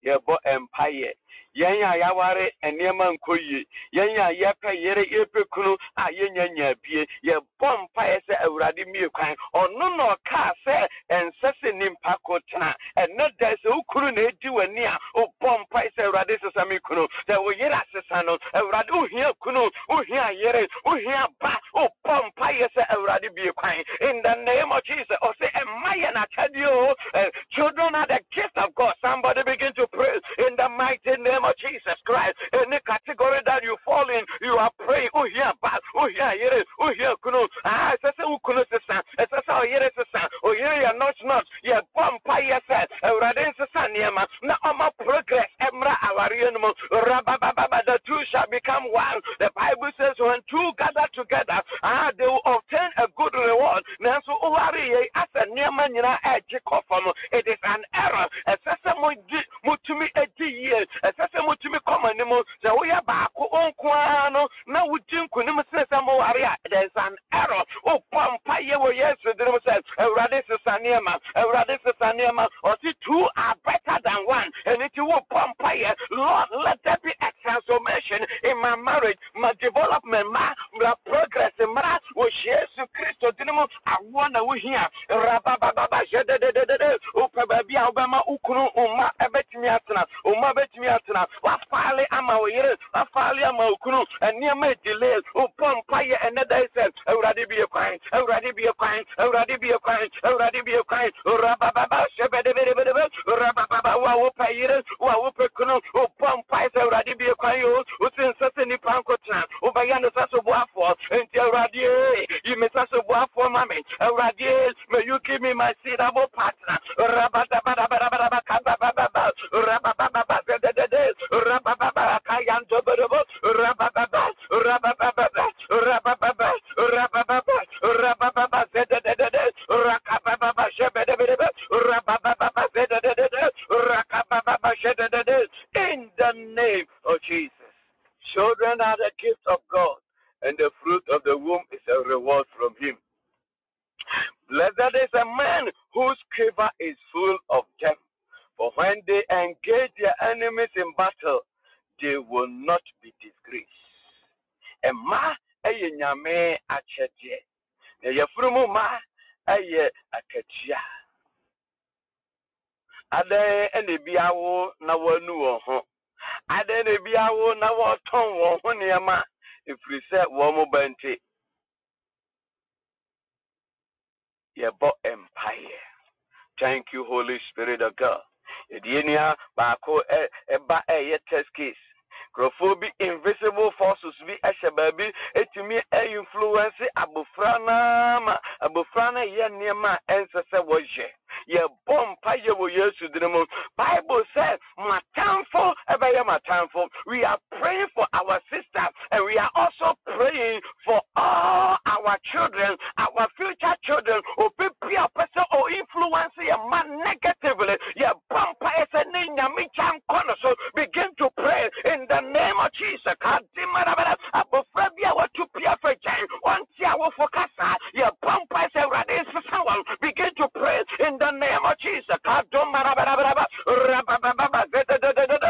S1: yɛbɔ mpaeɛ yɛn a yɛaware nneɛma nkɔ yie yɛn a yɛpɛ yere yɛpɛ kunu a yɛnya nya bie yɛbɔ mpaeɛ sɛ awurade mmie kwan. Ɔno na ɔkaa sɛ ɛnsɛ sɛ nimpa ko tena. Ɛnɛ da sɛ wo na ɛdi w'ani a wobɔ mpaeɛ sɛ awurade sesa me kunu. Sɛ wo yere asesa no awurade wohia kunu wohia yere wohia ba wobɔ mpaeɛ sɛ awurade bie kwan. In the name of jesus ɔsɛ ɛmma yɛ n'akyadeɛ o. Eh, children are the gift of god. Somebody begin to pray. In the mighty name of Jesus Christ. Any category that you fall in, you are praying. Oh, here, bad. Oh, here, here. Oh, here, kuno. Ah, it's a kuno sister. It's a say, oh, here, sister. Oh, here, you're not, not. Yeah, bumpa, yes, sir. Eh, Radin, sister, Niama. Now, I'm a progress. Emra, awarianum. Rabababa, the two shall become one. The Bible says, when two gather together, ah, they will obtain a good reward. Now, so, oh, eh, as a Niama, you know, eh, um, it is an error. As a mutumi edi yie ɛsɛ sɛ mutumi kɔma anim sɛ woyɛ baako nko ara no na wogye nkonim sene sɛ moware a there's an error. Wopɔ mpayɛ wɔ yesu mu sɛ awurade sesa nneɛma awurade sesa nneɛma. Ɔse two are better than one. Ɛno nti wopɔ mpayɛ lord let there be a transformation in my marriage my development ma my progress mmara wɔ yesu kristo mu. Awoɔ na wohia rabababa hyɛdededede wopɛ baabi a wobɛma wo kunu mma ɛbɛtumi atena mma bɛtumi atena wafaale ama wo yere wafaale ama wo kunu. Nneɛma delay wopɔ mpayɛ ɛnɛ da sɛ awurade bie kwan awurade bie kwan awurade bie kwan awurade bie kwan. Rabababa hyɛbɛdebedebedebe rabababa wo a wopɛ yere wo a wopɛ kunu wopɔ mpae sɛ awurade bie kwan yo. Wosi nsɛ sɛ nnipa nkotena wobɛyɛ no sɛ so boafoɔ. Enti awurade yi me sɛ so boafoɔ ma me. Awurade may you give me my suitable partner. Rabadabadabadabadaba in the name of Jesus. Children are the gift of God and the fruit of the womb is a reward from him. Blessed is a man whose quiver is full of them. For when they engage their enemies in battle, they will not be disgraced. Ɛma ɛyɛ nyame akyɛdeɛ. Na yɛfunu mu ma ɛyɛ akatua. Adan ɛna ebi awo na wɔanu wɔn ho. Adan na ebi awo na wɔtɔn wɔn ho nneɛma efiri sɛ wɔn mo bɛnte. yɛbɔ mpaeɛ thank you holy spirit of god yɛdeɛ nua baako ɛba ɛyɛ test case. Nkurɔfoɔ bi invisible forces bi hyɛ baabi etumi influence abofra naa ma. Abofra no yɛ nneɛma a ɛnsɛ sɛ wɔyɛ yɛbɔ mpaeɛ wɔ yesu din mu bible says matamfo ɛbɛyɛ we are praying for our sister and we are also praying for all our children our future children obi bi a pɛ sɛ o influence yɛ ma negatively. Yɛbɔ mpaeɛ sɛ ne nyame gya nkɔ no so begin to pray in the name of jesus. Bi a watu wofo kasa. Sɛ wɔn begin to pray in the name of jesus kadomarabarabara rabababa zedededede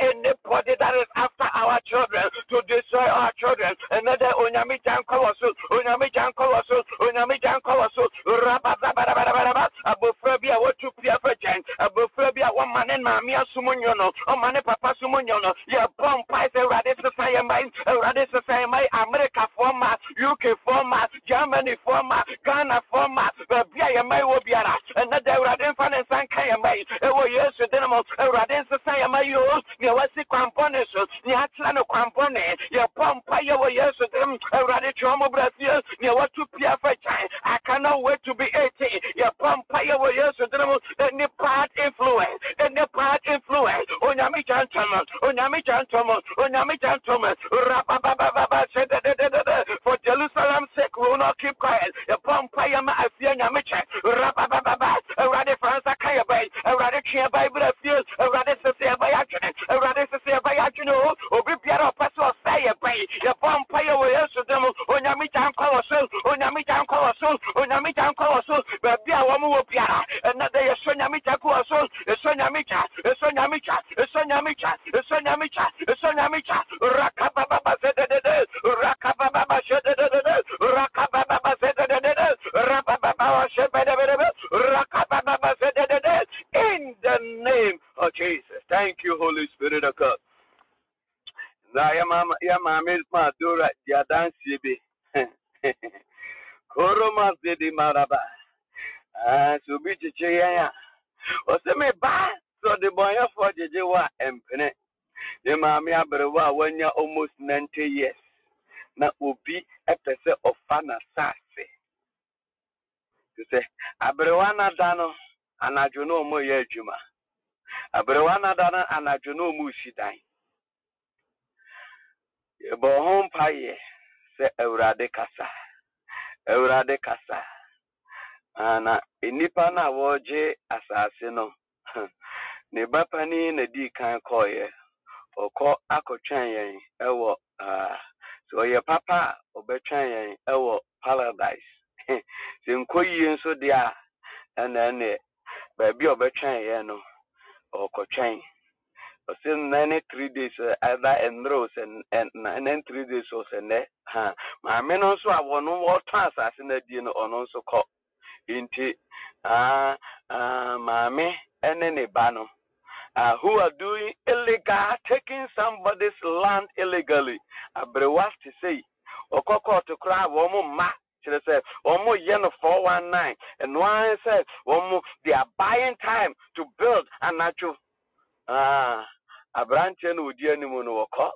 S1: anybody that is after our children to destroy our children. Another onyami janko wasu onyami janko wasu onyami janko wasu rabababa abofra bi a watu pia fa gyan abofra bi a wɔma ne maame asom nyɔ no ɔma ne papa som nyɔ no yɛbɔ mpae sɛ awurade sesa yɛ man awurade sesa yɛ man amerikafoɔ ma ukfoɔ ma germanyfoɔ ma ghanafoɔ ma baabi a yɛ man wɔ biara ɛnɛ da awurade mfa ne nsa nka yɛ man ɛwɔ yesu din mu awurade nsesa yɛ man yoo nea wasi kwampɔne so nea akyerɛ no kwampɔne yɛbɔ mpaeɛ wɔ yesu din mu awurade twɛ ɔmo bra fie nea watu pia fa gyan I cannot wait to be 18 yɛbɔ mpaeɛ wɔ yesu din mu any bad influence any bad influence onyame ntɔm onyame ntɔm onyame ntɔm rababababa hyɛdɛdɛdɛdɛ for jerusalem sake we will not keep quiet. Yɛbɔ mpaeɛ ma afie nyame kyɛ rababababa. Awurade faransa ka yɛ bɛn awurade twe yɛ bɛn bra fie awurade sese yɛ bɛyɛ adwene awurade sese yɛ bɛyɛ adwene o obi yɛ bɛn yɛbɔ mpaeɛ wɔ yesu din mu onyame gya nkɔ wɔ so onyame gya nkɔ wɔ so onyame gya nkɔ wɔ so baabi a wɔn wɔ biara ɛnɛ dɛ yɛsɔ rakababa rakababa rakababa rakababa in the name of Jesus. Thank you Holy Spirit of God. Na ya mama adansie bi. <laughs> Koroma zedi maraba ah so a ɔsɛ me sɛ ɔde bɔnyɛfoɔ gyegye wɔ a ɛmpene. Ne maame aberewa a wanya almost 90 years. Na obi pɛ sɛ ɔfa n'asase. Te sɛ aberewa nada no anadwo na ɔmo yɛ adwuma. Aberewa nada no anadwo na ɔmo si dan. Yɛbɔ ho mpayɛ sɛ awurade kasa. Awurade kasa. Na nnipa no wɔregye asase no <laughs> ne ba panin na di kan kɔɔeɛ ɔkɔ akɔtwɛn yɛn ɛwɔ sɛ ɔyɛ papa a ɔbɛtwɛn yɛn ɛwɔ paradise. <laughs> Sɛ nkɔ yie nso deɛ a ɛna ɛne baabi a ɔbɛtwɛn yɛn no ɔkɔtwɛn. Ɔsɛ nnɛ ne three days ɛda ɛnnerɛ o sɛ ɛnɛ three days o sɛ nnɛ ha maame no nso a wɔno wɔtɔn asase no adie no ɔno nso kɔ. Nti maame ɛne ne ba no uh, who are doing illegal, taking somebody's land illegally. Abrewa to say, Okoko to cry, Womo ma. kyerɛ sɛ wɔn yɛ no four one said, wɔn they are buying time to build anadwo ah aberanteɛ no odi anim no wɔkɔ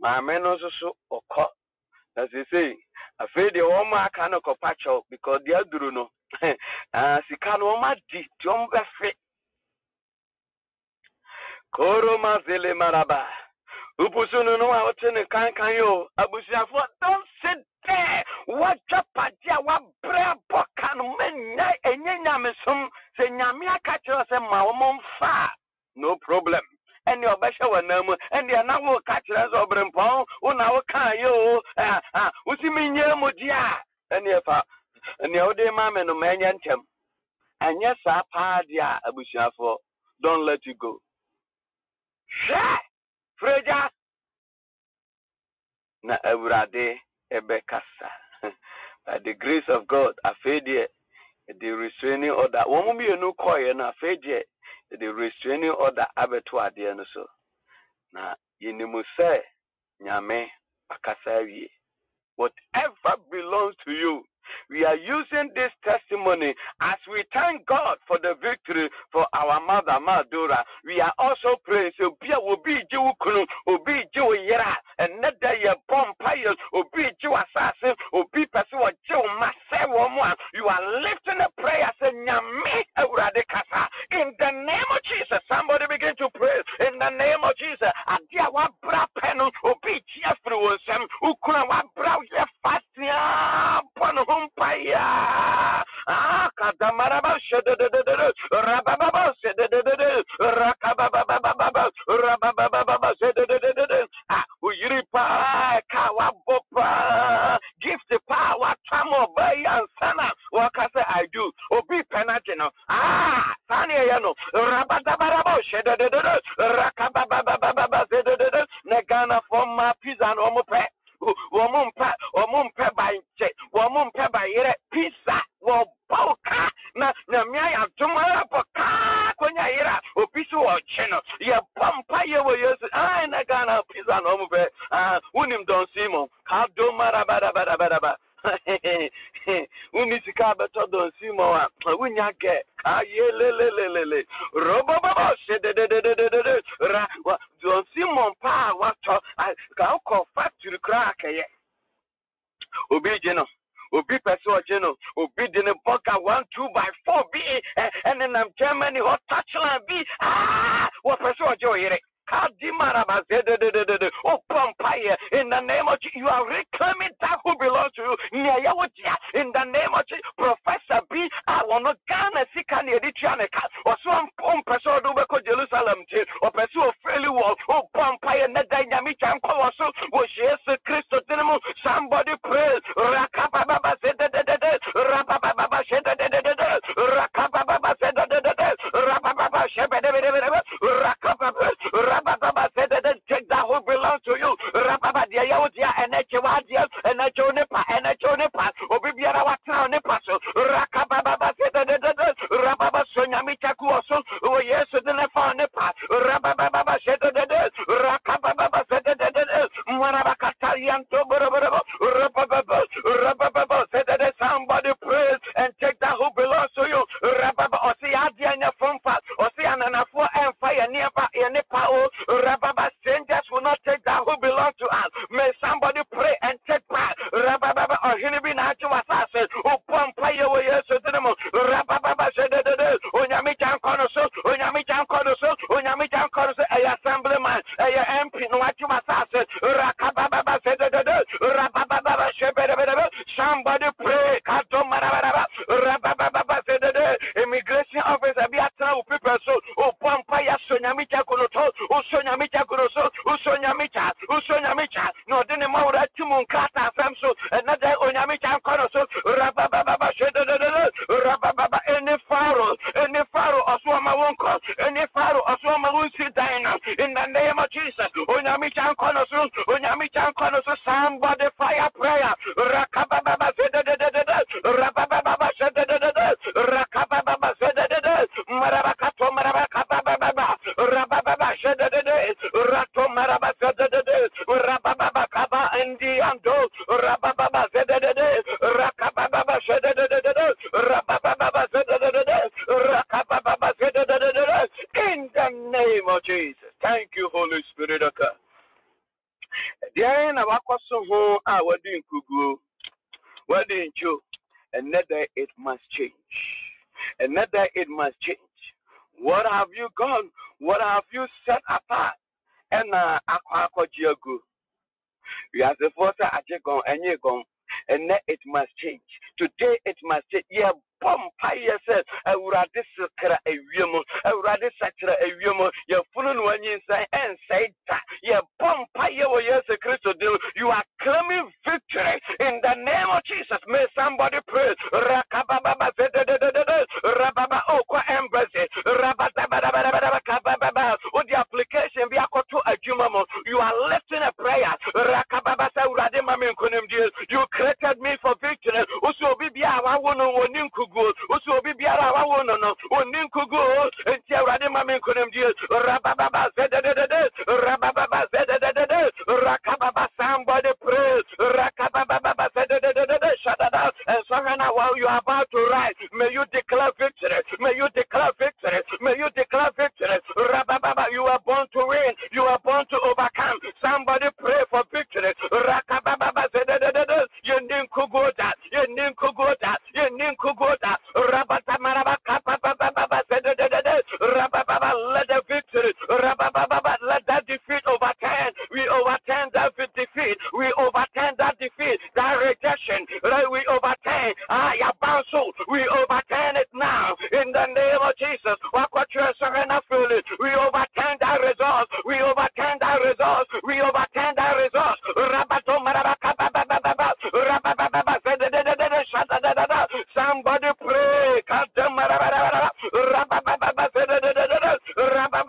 S1: maame no nso so wɔkɔ na sesei afei deɛ wɔn aka no kɔpa kyɛw because <laughs> deɛ aduru no. Sika no wɔn deɛ wɔn bɛfe koro mazele maraba. Upusunu no a wote ne kankan yo abusuafoɔ don't sit there. Wadwa pagye a wabrɛ abɔ ka no manya ɛnyɛ nyamesom sɛ nyame aka kyerɛ sɛ ma wɔmɔ mfa. No problem. Ɛne ɔbɛhyɛ wɔ nan mu. Ɛne na woka kyerɛ sɛ ɔberempɔn wo na wokaa yɛ o wosi menyɛ mu di a ɛne ɛfa nea wode ma me no ma ɛnyɛ ntɛm. Ɛnyɛ saa paa deɛ a abusuafoɔ don't let you go hwɛ fragya na awurade ɛbɛkasa <laughs> by the grace of god afei deɛ the restraining order. Wɔn mmienu kɔɔeɛ no afei deɛ the restraining order abɛto adeɛ no so. Na yɛnim sɛ nyame akasa awie. Whatever belongs to you we are using this testimony as we thank God for the victory for our mother Madura. We are also praying so be obi jiwu kunu obi jiwu yera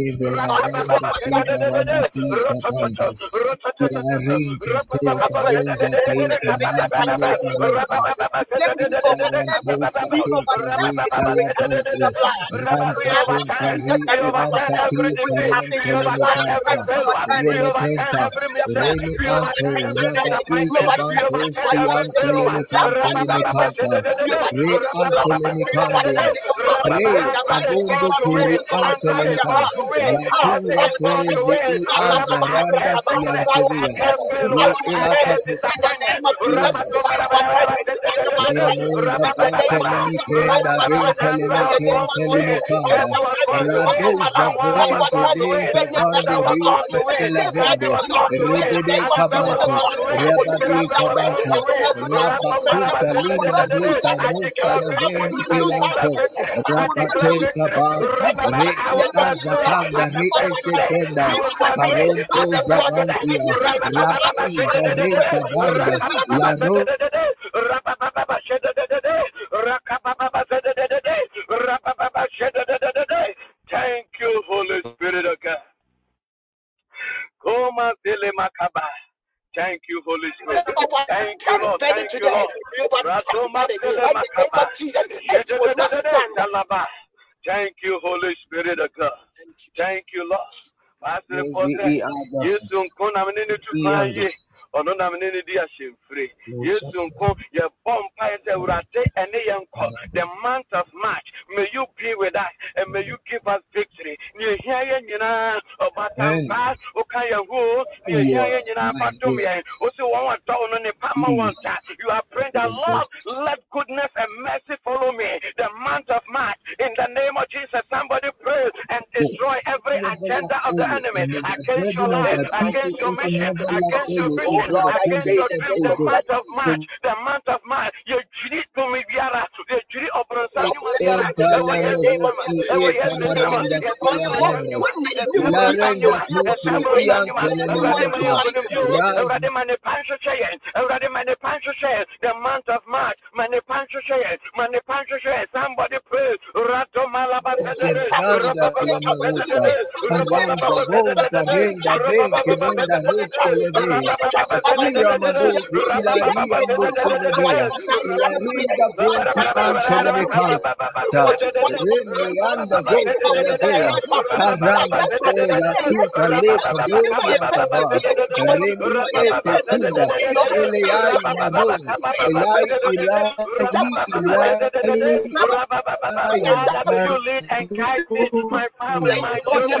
S1: Re pray agongo kure antelenka lakini kwenye i agaranda kiantelia la ina kapitana La Thank you, Holy Spirit of God. Koma Dele Makaba. Thank you, Holy Spirit. Thank you, Lord. Thank you, Lord. Ratoma Dele Makaba. Dalaba. Thank you, Holy Spirit of God. Thank you, Lord. Pastor Posse, Yesu nko na mene ne tu kwan ye. Ɔno na mene ne di ahyɛmfire. Yesu nko yɛ bɔ mpaeɛ sɛ Awurade ɛne yɛn nkɔ. The month of March, may you be with us and may you give us victory. Ne ehia yɛn nyinaa ɔbatampa woka yɛn ho. Ne ehia yɛn nyinaa batom yɛn. Wosi wɔn ɔdɔ wo no ne pama wɔn. You are praying that Lord, let goodness and mercy follow me. The month of March, in the name of Jesus, somebody pray and destroy every agenda of the enemy against your life, against your mission, against your vision, against your. The month of March, the month of March, you jiri to me biara, you jiri obronsa you biara. Ewa yes mama, ewa yes mama, you call you what you the month of March, mane pancho cheyen, mane pancho cheyen. Somebody pray. Rato malaba you lead and guide me, my family, children.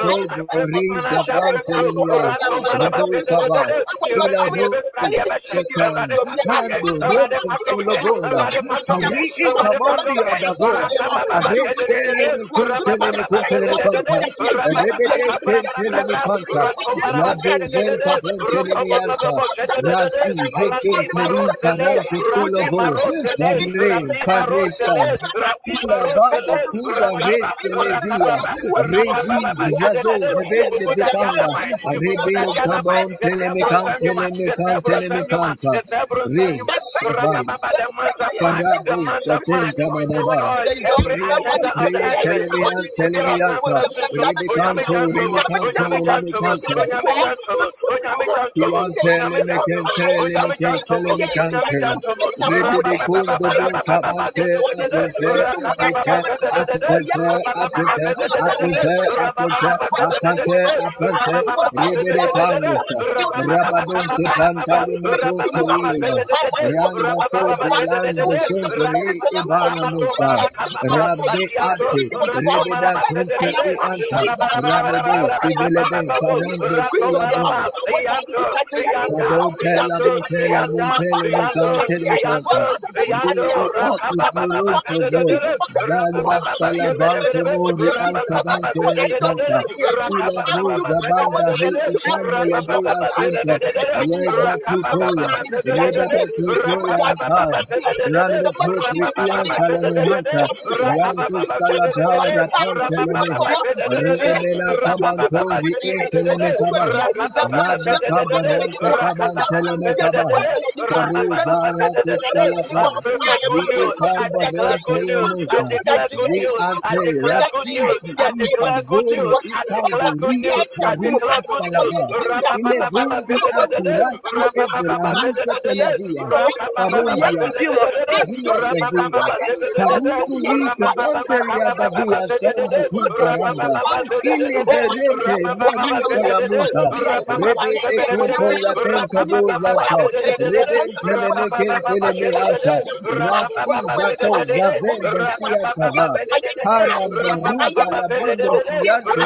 S1: told you, Riz Gabantelia, Rabu Kaba, Kila Rupi, Sekan, Mandu, Rupi Sulogunda, Ri in Kamandia Dago, Ri Tele Kuntele Kuntele Kanta, Rebele Kuntele Kanta, Rabu Zenta Kuntele Yanta, Rati Zeki Kuri Karanti Sulogo, Ri Kareta, Kila Bada Kula Ri Telezia, Ri Zindi, Mazo, Rebende Bekanda, Rebende Kabon, Telemekan,
S2: Telemekan, Telemekan, Re, Karabo, Satin, Kamanaba, Re, Telemian, Telemian, Rebekan, Rebekan, Telemekan, Tuan, Telemekan, Telemekan, Telemekan, Rebende Kundo, Kaban, Telemekan, Telemekan, Telemekan, Telemekan, Telemekan, Rabadonta, Apante, Apante, Libere Pandusa, Rabadonte Pantali Mabusa, Randa Tobilandu Chumpani, Ibana Musa, Rabbi Ati, Rebida Kente Ianta, Rabbi Sibileben, Sarandu Kuladon, Rabonte, Labonte, Labonte, Labonte, Labonte, Rabba Salabante Mori Alta Bante Alta Meaba, Rebendora, Rabantia, Rebendora, Rabantia, Rebendori, Habantia, Re Alcun Corrente, I Alcabante, Re Casuante, Liante, Nanianta. Father, oh God, when thy people are crying out to you, oh Lord, hear the voice, oh God, of their supplication, Lord, in the name of Jesus. Rally up thy hand, for thou art thy God, oh God,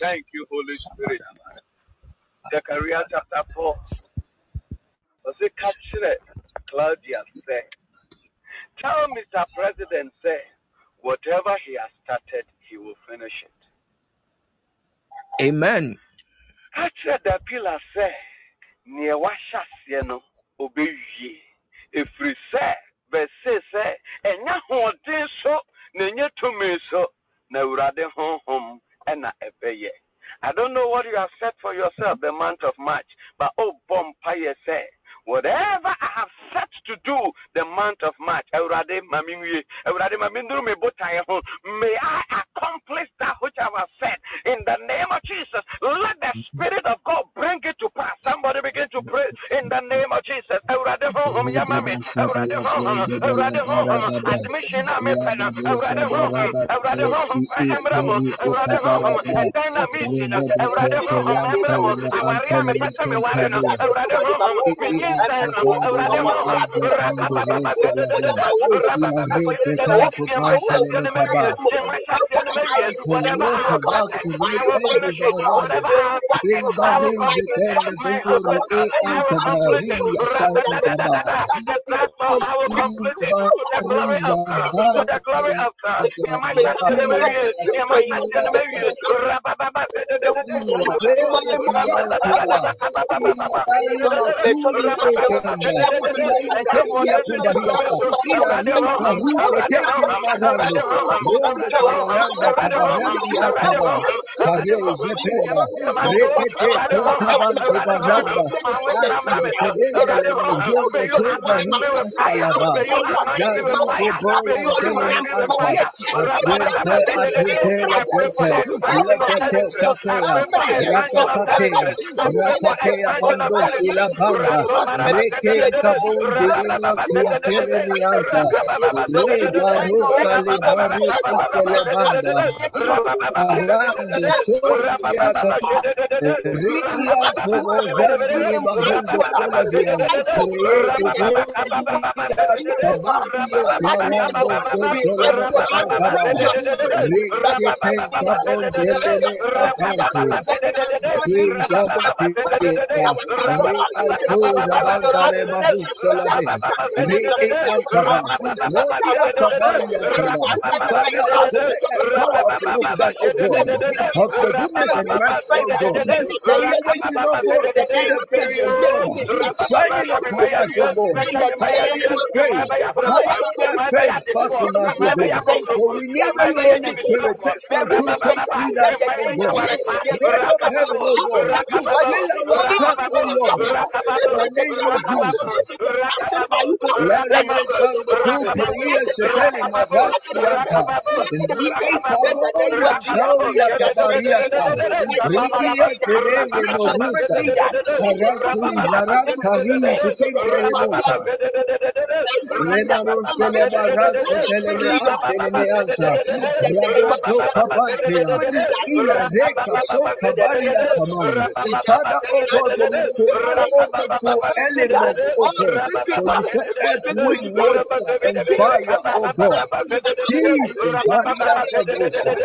S1: Thank you, Holy Spirit. Zechariah chapter 4. Ɔsɛ ka kyerɛ Claudia sɛ, tell Mr. President sɛ, whatever he has started, he will finish it.
S2: Amen.
S1: Ka kyerɛ Dapila sɛ, nea wahyɛ aseɛ no, obɛwie. Ɛfiri sɛ, bɛse sɛ, ɛnyɛ hoɔden so, na ɛnyɛ tumi so, na Awurade honhom ɛbɛyɛ. Eh, I don't know what you have set for yourself the month of March, but oh, Bompire say, whatever I have set to do the month of March, may I accomplish that which I have said. In the name of Jesus. Let the Spirit of God bring it to pass. Somebody begin to pray. In the name of Jesus. Pɛsɛ me ware no, Awurade honhom, me nyi nsɛn no, Awurade honhom, rakababa, whatever I have got, I will finish it. Whatever I have got, I will fight it. My husband, I will accomplish it. The platform, I it to the glory of God.
S2: Oh oh Kaman. Father, oh God, we the oh God. For you said earth, wood, water, and fire, oh God. Jesus, Maria Kadosa.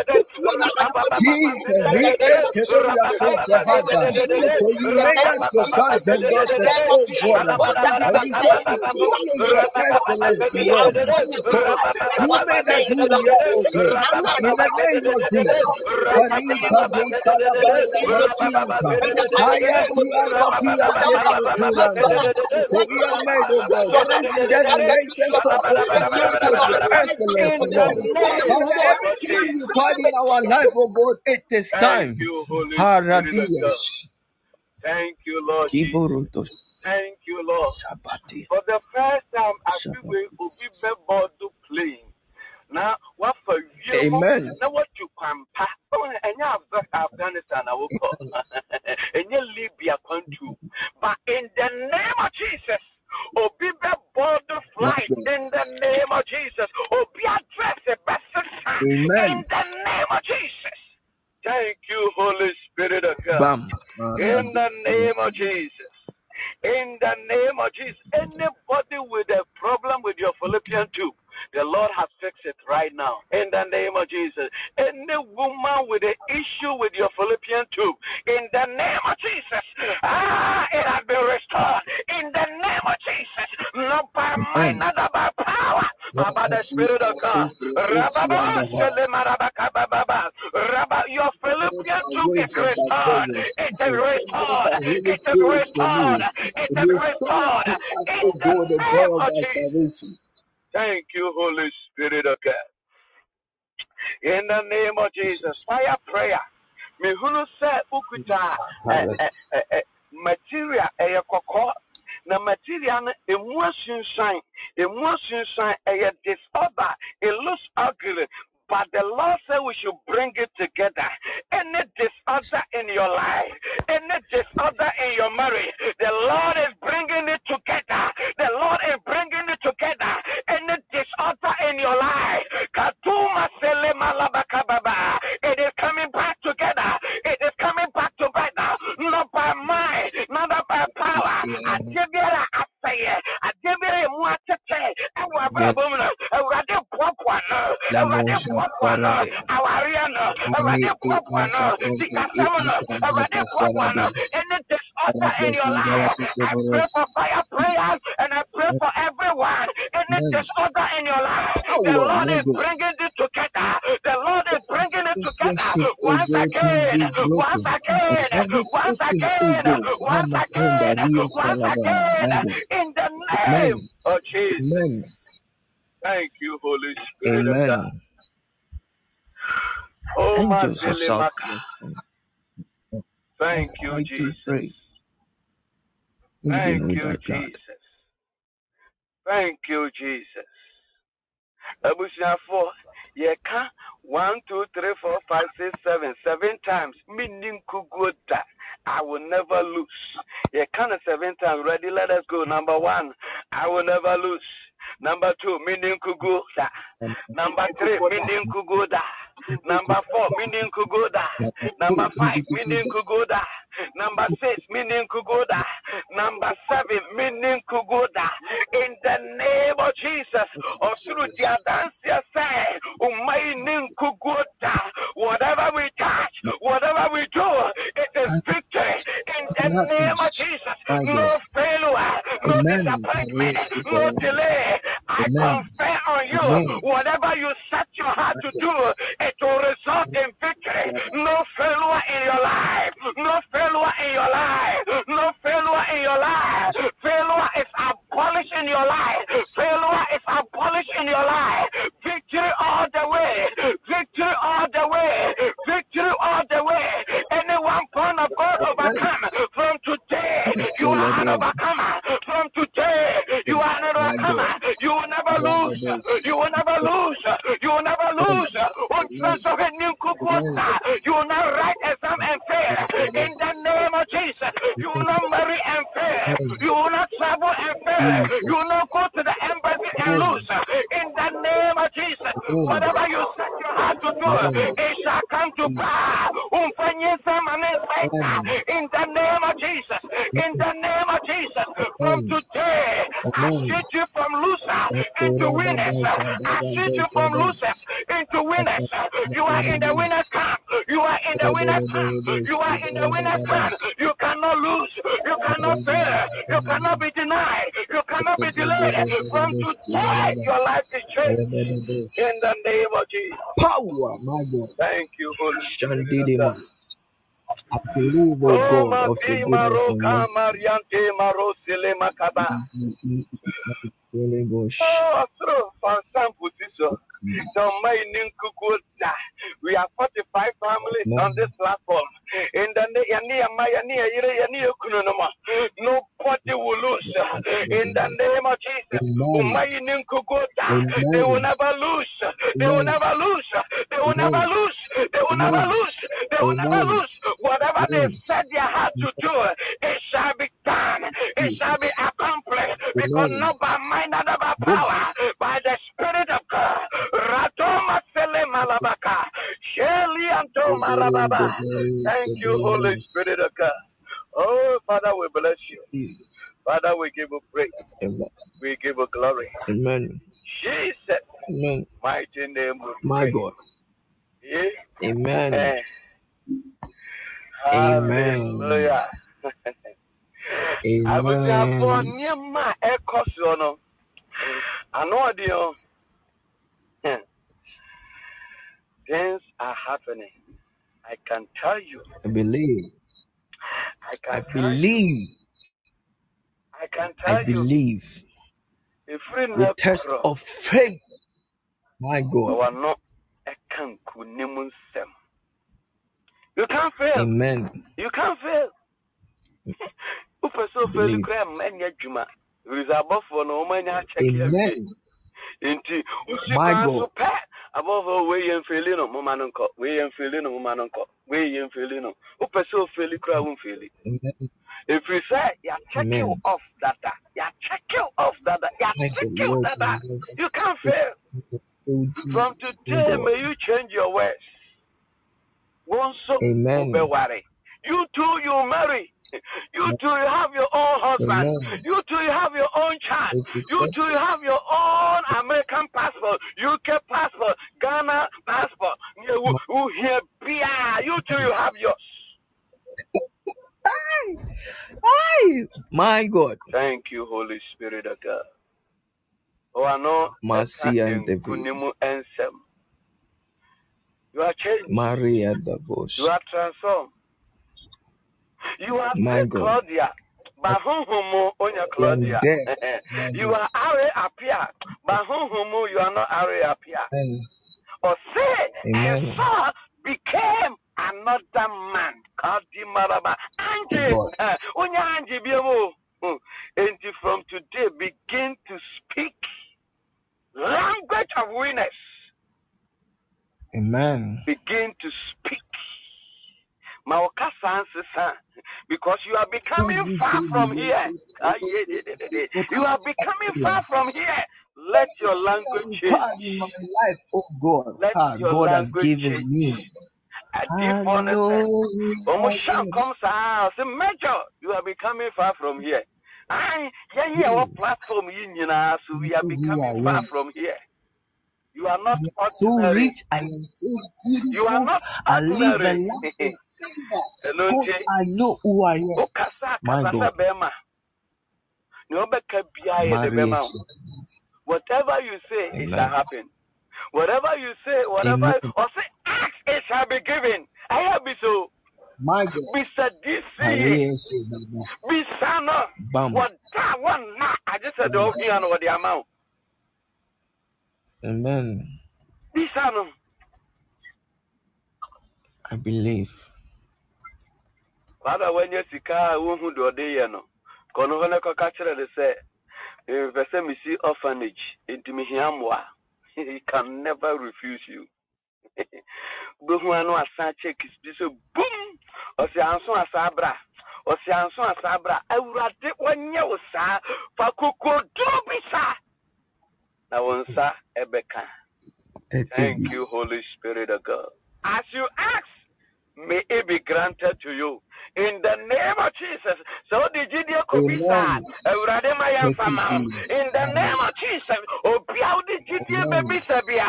S2: Jesus, Re-Ekeria Kojahada. For you made us your sons and daughters, oh God. And you said to follow your excellence, Lord. For you made us who we are, oh God. In the name of Jesus. Karika Dosalabanda Matianta. Aya Kiara Pia Deremuturanda. For we are made, oh God, chosen generations, oh God, to focus your Lord. Father, every time you find in our life, oh God, it is
S1: Thank
S2: time.
S1: you, Holy Spirit of God. Thank you, Lord Jesus. Thank you, Lord. For the first time, I feel we will be able to play. Now, what for you?
S2: Amen.
S1: Now, what you can pass? Oh, and you have Afghanistan, call. And you Libya, country. But in the name of Jesus, Obi be board the flight
S2: Lord.
S1: in the name of Jesus. Obi address a best in
S2: Amen.
S1: the name of Jesus. Thank you, Holy Spirit of God.
S2: Bam.
S1: In the name of Jesus. In the name of Jesus. Anybody with a problem with your fallopian tube, the Lord has fixed it right now. In the name of Jesus. Any woman with an issue with your fallopian tube, in the name of Jesus. Ah, it has been restored. In the name of Jesus. Not by might, not by power, but by the Spirit of God. Your fallopian tube is restored. It is restored. It is restored. It is restored. In the
S2: God, the
S1: name
S2: door of
S1: of Jesus.
S2: salvation.
S1: Thank you, Holy Spirit of God. In the name of Jesus. Fire prayer. Mehunu sɛ ukuta eh, eh, eh, material ɛyɛ kɔkɔɔ na material no emu asunsan emu asunsan ɛyɛ disorder it looks ugly but the Lord said we should bring it together. Any disorder in your life, any disorder in your marriage, the Lord is bringing it together. The Lord is bringing it together. Any disorder in your life, Katuma sele malabakababa. it is coming back together. It is coming back together. Not by might, not by power. Adebiara aseye, adebiara emu atete. Ewu abrabom no, Awurade boaboa no. Awurade boaboa no. Awareɛ no, Awurade boaboa no. Sikasɛm no, Awurade boaboa no. Any disorder in your life, I pray for fire prayers and I pray for everyone. Any disorder in your life, the Lord is bringing it together. The Lord is bringing it together
S2: oh
S1: once again, once again, once
S2: oh
S1: again, once again, once again, in the name of Jesus.
S2: Amen.
S1: Thank you, Holy Spirit.
S2: Amen.
S1: Oh,
S2: Angels of
S1: Mazele Maka.
S2: salvation. As
S1: Thank you, Jesus. Thank you. Jesus. Thank you, Jesus. Abusuafo, yɛka one, two, three, four, five, six, seven, seven times. Meaning kuguo da. I will never lose. Yɛka no seven times. Ready? Let us go. Number one, I will never lose. Number two, meaning kuguo da. Number three, meaning kuguo da. Number four, meaning kugoda. Number five, meaning kugoda. Number six, meaning kugoda. Number seven, meaning kugoda. In the name of Jesus, Osuru Diadansia say, Umaining kugoda. Whatever we touch, whatever we do, it is victory. In the name of Jesus, no failure, no disappointment, no delay. I confer on you, whatever you set your heart to do, it will result in victory. No failure in your life. No failure in your life. No failure in your life. Failure is abolished in your life. Failure is abolished in your life. Victory all the way. Victory all the way. Victory all the way. Anyone born of God overcome. From today, you are an overcomer. From today, you are not overcomer.
S2: Amen.
S1: You will never lose. You will never lose. You will never lose. On new kukusa. You will not write exam and fail. In the name of Jesus. You will not marry and fail. You will not travel and fail. You will not go to the embassy and lose. In the name of Jesus. Whatever you set your heart to do, it shall come to pass. Umfanyisa. Winners. I switch you from losers into winners. You are in the winner's camp. You are in the winner's camp. You are in the winner's camp. You cannot lose. You cannot fail. You cannot be denied. You cannot be delayed. From today, your life is changed. In the name of Jesus.
S2: Power, my God.
S1: Thank you, Holy Spirit.
S2: I believe, oh
S1: Oh,
S2: God, of
S1: Mati
S2: goodness and
S1: Maroka
S2: mercy.
S1: Mariante Marosile Makaba.
S2: Holy Ghost.
S1: Oh, through Fansan Position. So my We have 45 families on this platform. In the name Yani Ama Yani Ayire Yani Ekununuma. Nobody will lose. Uh, in the name of Jesus.
S2: Amen.
S1: Umayi Ninkuku They will never lose. They will never lose. They will never lose. They will never lose. They will never lose. Whatever they
S2: Amen.
S1: set their heart to do, it shall be done. It shall be accomplished. Because
S2: Amen.
S1: not by might, not by power, by the Spirit of God. Ratoma Sele Malabaka. Sheli Anto Marababa. Thank you, Holy Spirit of God. Oh, Father, we bless you. Father, we give you praise.
S2: Amen.
S1: We give you glory.
S2: Amen.
S1: Jesus,
S2: Amen.
S1: mighty name we
S2: My
S1: pray.
S2: God.
S1: Yeah.
S2: Amen.
S1: Eh.
S2: Amen.
S1: Hallelujah. <laughs> abusuafo
S2: Amen.
S1: nneɛma a ɛkɔ soɔ no ano ɔde o Hmm. things are happening i can tell you
S2: I believe.
S1: i
S2: I
S1: can tell you
S2: believe.
S1: i can
S2: I
S1: tell you
S2: believe.
S1: efiri nnɛ
S2: test of faith. My God.
S1: ɔwɔ no ɛka nkunim nsɛm you can't fail
S2: Amen.
S1: you can't fail <laughs> wopɛ sɛ
S2: Believe.
S1: koraa mma nyɛ adwuma. Abɔfoɔ no wɔn anya akyɛke awie
S2: Amen.
S1: nti wosi
S2: My
S1: so
S2: God.
S1: pɛ. Abɔfoɔ wei yɛ mfeli no moma no nkɔ. Wei yɛ mfeli no moma no nkɔ. Wei yɛ mfeli no. Wopɛ sɛ ofeli koraa womfeli
S2: Amen.
S1: ɛfiri sɛ yɛakyɛke you
S2: Amen.
S1: off dada. Yɛakyɛke you off dada.
S2: My God.
S1: you dada. You can't fail. From today may you change your words wɔn nso
S2: Amen.
S1: wobɛware you too you marry. You too you have your own husband. You too you have your own child. You too you have your own american passport uk passport ghana passport. Yeah, who, who here you too you have yours
S2: Aye. My God.
S1: thank you holy spirit of god. Oh i know
S2: Mercy and the
S1: you are changed.
S2: Maria the
S1: you are transformed you are
S2: God.
S1: claudia honhom onya claudia
S2: eh, eh,
S1: eh.
S2: you
S1: are are appear but you are not appear
S2: Amen.
S1: or say and. Saul became another man called Dimaraba. Angie, Onya Angie Biamo. Hmm. And from today begin to speak language of winners.
S2: Amen.
S1: Begin to speak. Because you are becoming far from here. Ah, yeah, yeah, yeah, yeah, yeah. You are becoming far from here. Let your language change.
S2: my life, oh God.
S1: Let
S2: Ah,
S1: your
S2: God has given
S1: change.
S2: me. I
S1: Adiifoɔ no
S2: know
S1: sɛ
S2: you
S1: wɔn
S2: are
S1: hyɛ
S2: good.
S1: nkɔm saa ɔsɛ major you are becoming far from here I, yɛn yɛ wɔ platform yi nyinaa so we are
S2: You know
S1: becoming far from here you are not
S2: I am so
S1: ordinary
S2: rich. I am so
S1: you are
S2: beautiful.
S1: not
S2: I live a
S1: ordinary
S2: life of favor
S1: ɛno
S2: because
S1: nti
S2: I know who I am.
S1: wokasa
S2: My
S1: kasa sɛ
S2: God.
S1: bɛrima nea ɔbɛka biara yɛ de
S2: Maria.
S1: bɛma wo whatever you say it shall
S2: Amen.
S1: happen whatever you say whatever
S2: Amen.
S1: ɔsɛ ask it shall be given ɛyɛ bi so
S2: My God.
S1: bisa di si yie
S2: Maria. so Baba.
S1: bisa no
S2: Bam.
S1: wɔda wɔnna agye sɛ deɛ ɔhia no wɔde ama wo
S2: Amen.
S1: bisa no?
S2: I believe.
S1: kwada wanya sika a wohu deɛ ɔde yɛ no kɔ no hɔ ne kɔka kyerɛ de sɛ mepɛ sɛ mesi orphanage nti mehia mmoa <laughs> he can never refuse you. <laughs> Wobɛhu a no asan checks bi sɛ bum ɔsɛ anso asaa bra. Ɔsɛ anso asaa bra. Awurade wɔnyɛ wo saa fa kokoduro bi saa na wo nsa ɛbɛka thank you holy spirit of god as you ask may it be granted to you in the name of Jesus. So the Judea could be sad. Awurade ma ya fama. In the name of Jesus. Obi a the Judea baby sabia.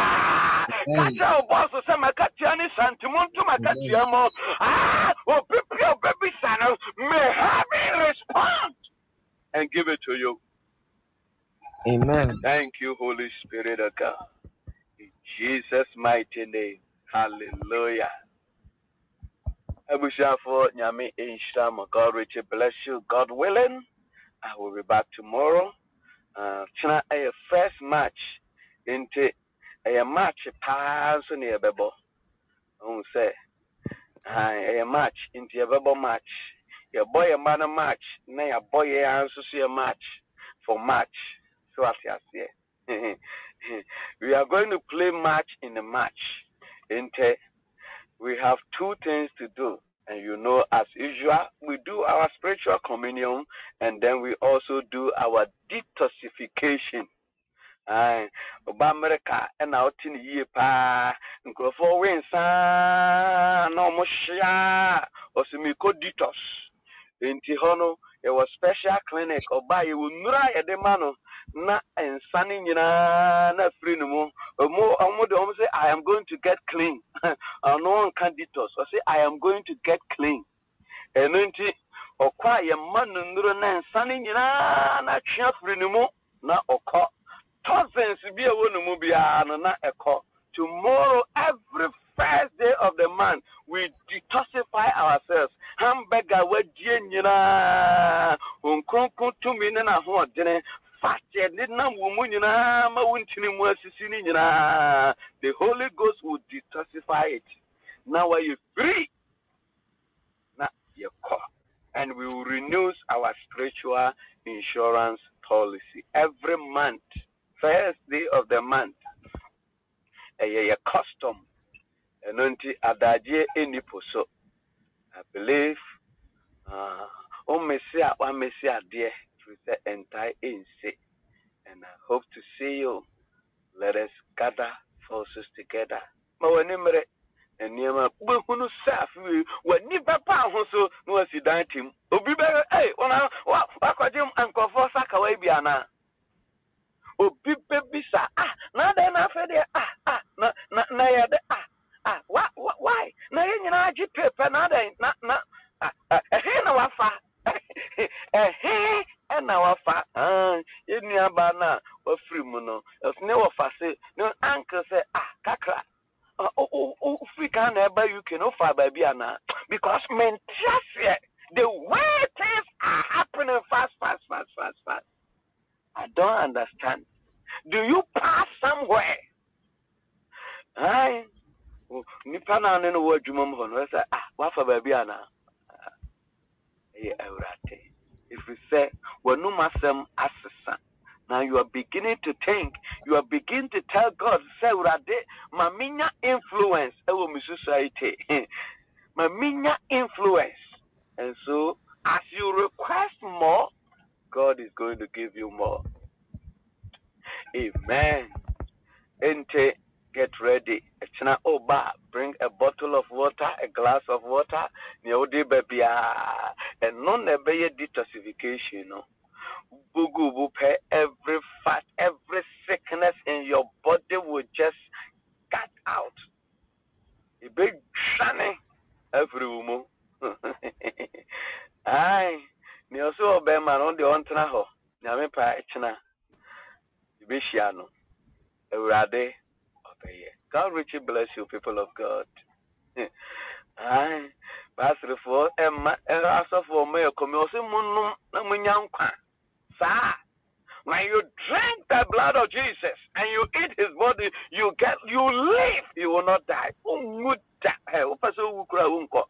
S1: Kacha obo so se makatia ni santimuntu makatia mo. Ah, obi pia baby sana. May heaven respond and give it to you.
S2: Amen.
S1: Thank you, Holy Spirit of God. In Jesus' mighty name. Hallelujah. Abushafo Nyame Inshama. God richly bless you. God willing, I will be back tomorrow. Uh, China a first match into a match paa nso na yɛbɛbɔ. Ohun sɛ ɛyɛ match nti yɛbɛbɔ match. Yɛbɔ yɛn mma no match na yɛabɔ yɛn ara nso so yɛ match for match. So ate aseɛ. <laughs> we are going to play match in a match. Nti we have two things to do. And you know, as usual, we do our spiritual communion and then we also do our detoxification. Ọba Amerika ɛna ɔte ne yie paa nkurɔfoɔ we nsa na ɔmo hyia ɔsɛmiko detox nti hɔ yɛwɔ special clinic. Ɔbaa yɛwɔ nnuro a yɛde ma no na nsa no nyinaa na afiri ne mu. Ɔmo ɔmo de ɔmo sɛ i am going to get clean. Ɔno nka detox ɔsɛ i am going to get clean. Ɛno nti ɔkɔ a yɛma no nnuro na nsa no nyinaa na atwe afiri ne mu na ɔkɔ toxins bi a ɛwɔ ne mu biara no na ɛkɔ tomorrow every first day of the month we detoxify ourselves. Hamburger nyinaa the holy ghost will detoxify it. Na wayɛ free na yɛkɔ and we will renew our spiritual insurance policy every month first day of the month. Yɛ custom ɛno nti adagyeɛ ɛnni po so. I believe uh, wommesi a woamesi adeɛ firi sɛ ɛntae ɛnse and i hope to see you. Let us gather forces together. Ma w'ani mmerɛ na nneɛma wobɛhunu sɛ afei w'ani bɛpa ho so na wasi dan tim obi bɛ ei wona wakɔgye nkurɔfoɔ sakawa bi anaa obi bɛbisa ah na adɛn na afei deɛ? Ah ah na na na yɛde ah ah wa why na yɛn nyinaa gye pepa na adɛn na na ah ah ɛhe na wafa <laughs> ɛhe ɛna wafa ah yɛn nuabaa no a wafiri mu no ɛsene wɔfa se ne anke sɛ ah kakra wofiri kan na ɛba uk no wofa baabi anaa <laughs> because mente the way things are happening fast fast fast fast fast I don't understand. Do you pass somewhere? Aye. Nipa naa ne no wɔ adwuma mu hɔ no ɛsɛ ah wafa baabi ana? Ɛyɛ awurade ɛfiri sɛ asɛm asesa. Now you are beginning to think you are beginning to tell god sɛ awurade ma menya influence me society <laughs> ma menya influence. And so as you request more God is going to give you more. Amen. Ente, get ready. Echina oba, bring a bottle of water, a glass of water, niode bebia, and non ebeye detoxification. No. Bugu bupe, every fat, every sickness in your body will just cut out. A big shiny every woman. Aye. nea ɔsɛ ɔbɛrima no deɛ ɔntena hɔ nyame pa kyena yɛbɛhyia no awurade ɔbɛyɛ god richly bless you people of god. <laughs> Ae baaserefoɔ ɛma asɔfoɔ ɔma yɛ kɔmi ɔsɛ monom na monya nkwa. Saa when you drink the blood of jesus and you eat his body you get you live you will not die. Wonwu da wopɛ sɛ wowu kora wonkɔ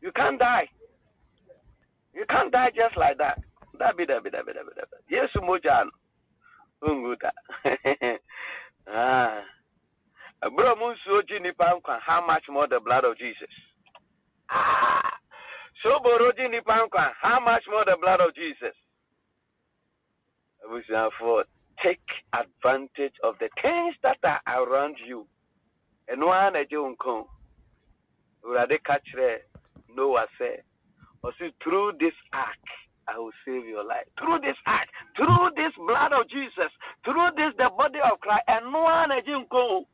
S1: You can't die. You can't die just like that. dabi dabi dabi dabi dabi. Yesu mogya no ongu da <laughs> ah. Abura mu nsuo gye nipa how much more the blood of jesus? Ah. Soboro gye nipa how much more the blood of jesus? Abusuafoɔ take advantage of the things that are around you. Ɛno ara na ɛgye wo nkɔn awurade ka through this ark I will save your life. Through this act, through this blood of Jesus, through this the body of Christ, and no one again go.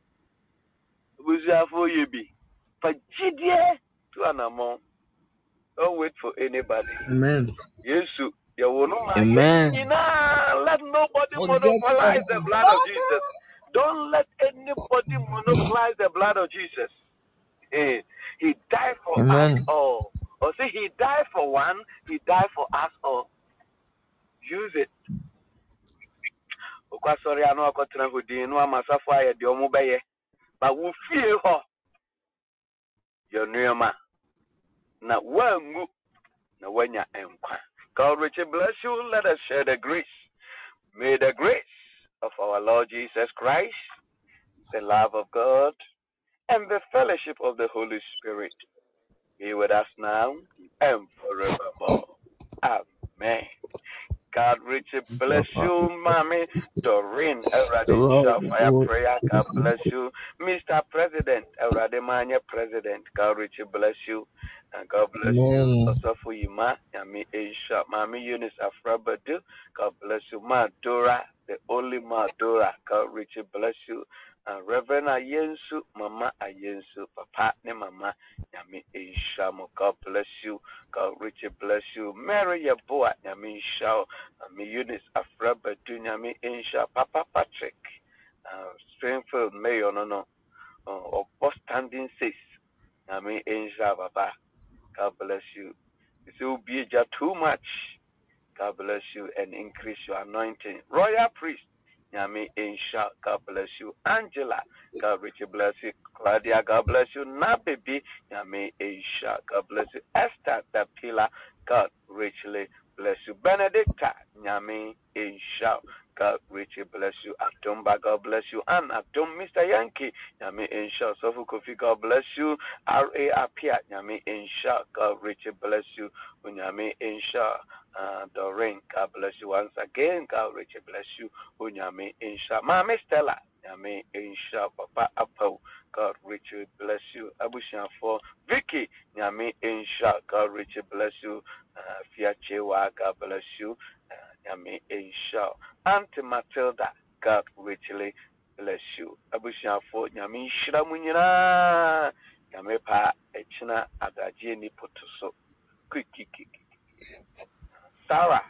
S1: Buziafo ye be. Fajidie to an amount. Don't wait for anybody.
S2: Amen.
S1: Yesu, you will not
S3: Amen.
S1: Let nobody monopolize the blood of Jesus. Don't let anybody monopolize the blood of Jesus. Eh, He died for
S3: Amen.
S1: us all. Or see, he died for one, he died for us all. Use it. Okay, sorry, I know I got Okwasɔre ano akɔtena hɔ din no ama asafo ayɛ deɛ ɔmo bɛyɛ. Ba wo fie hɔ yɛ nneɛma na woangu na woanya nkwa. God richly bless you. Let us share the grace. May the grace of our Lord Jesus Christ, the love of God, and the fellowship of the Holy Spirit be with us now and forevermore. Amen. God richly bless you, Mommy Doreen Erade Fire Prayer. God bless you, Mr. President Erade Manya President. God richly bless you. And God bless you.
S3: Amen.
S1: Also for you, Ma, Yami Aisha, eh, Mami Eunice Afrabadu. God bless you, Ma Dora, the only Ma Dora. God richly bless you. And Reverend Ayensu, Mama Ayensu, Papa ne Mama Yami Aisha. mo. God bless you. God richly bless you. Mary Yaboa, Yami Aisha. Yami Eunice Afrabadu, Yami Aisha. Papa Patrick, uh, Springfield Mayor, no, no. Uh, of standing says, Yami Aisha, Papa. God bless you. If you be too much, God bless you and increase your anointing. Royal priest, Yami Insha, God bless you. Angela, God richly bless you. Claudia, God bless you. Na baby, Yami Insha, God bless you. Esther, the pillar, God richly bless you. Benedicta, Yami Insha, God richly bless you. Atumba, God bless you. And Atum, Mr. Yankee, Yami Insha, Sofu Kofi, God bless you. R.A. Apia, Nyame Insha, God richly bless you. Unyame Insha, uh, Doreen, God bless you once again. God richly bless you. Unyame Insha. Mame Stella, Nyame Insha, Papa Apo, God richly bless you. Abushan for Vicky, Nyame Insha, God richly bless you. Uh, Fiachewa, God bless you. Uh, Nyame Insha. Auntie Matilda, God richly bless you. Abusuafo, Nyame nhyira mu nyinaa. Nyame pa ɛkyina adagye ni so. Kwikikiki. Sarah,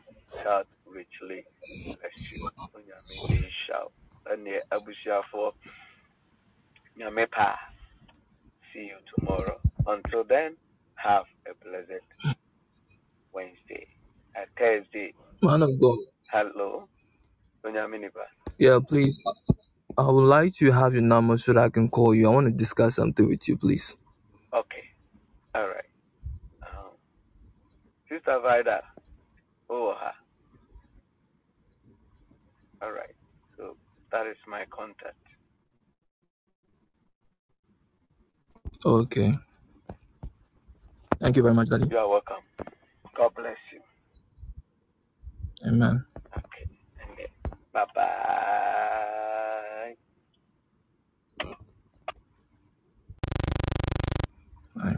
S1: God richly bless you. Nyame nhyira wo. Ɛne abusuafo, Nyame pa. See you tomorrow. Until then, have a blessed Wednesday. A Thursday.
S3: Man of God.
S1: Hello. Onyame nipa.
S3: Yeah, please. I would like to have your number so that I can call you. I want to discuss something with you, please.
S1: Okay. All right. Um, Sister Vida. Oh, ha. All right. So that is my contact.
S3: Okay. Thank you very much, Daddy.
S1: You are welcome. God bless you.
S3: Amen.
S1: Okay. Bye bye.
S3: Bye.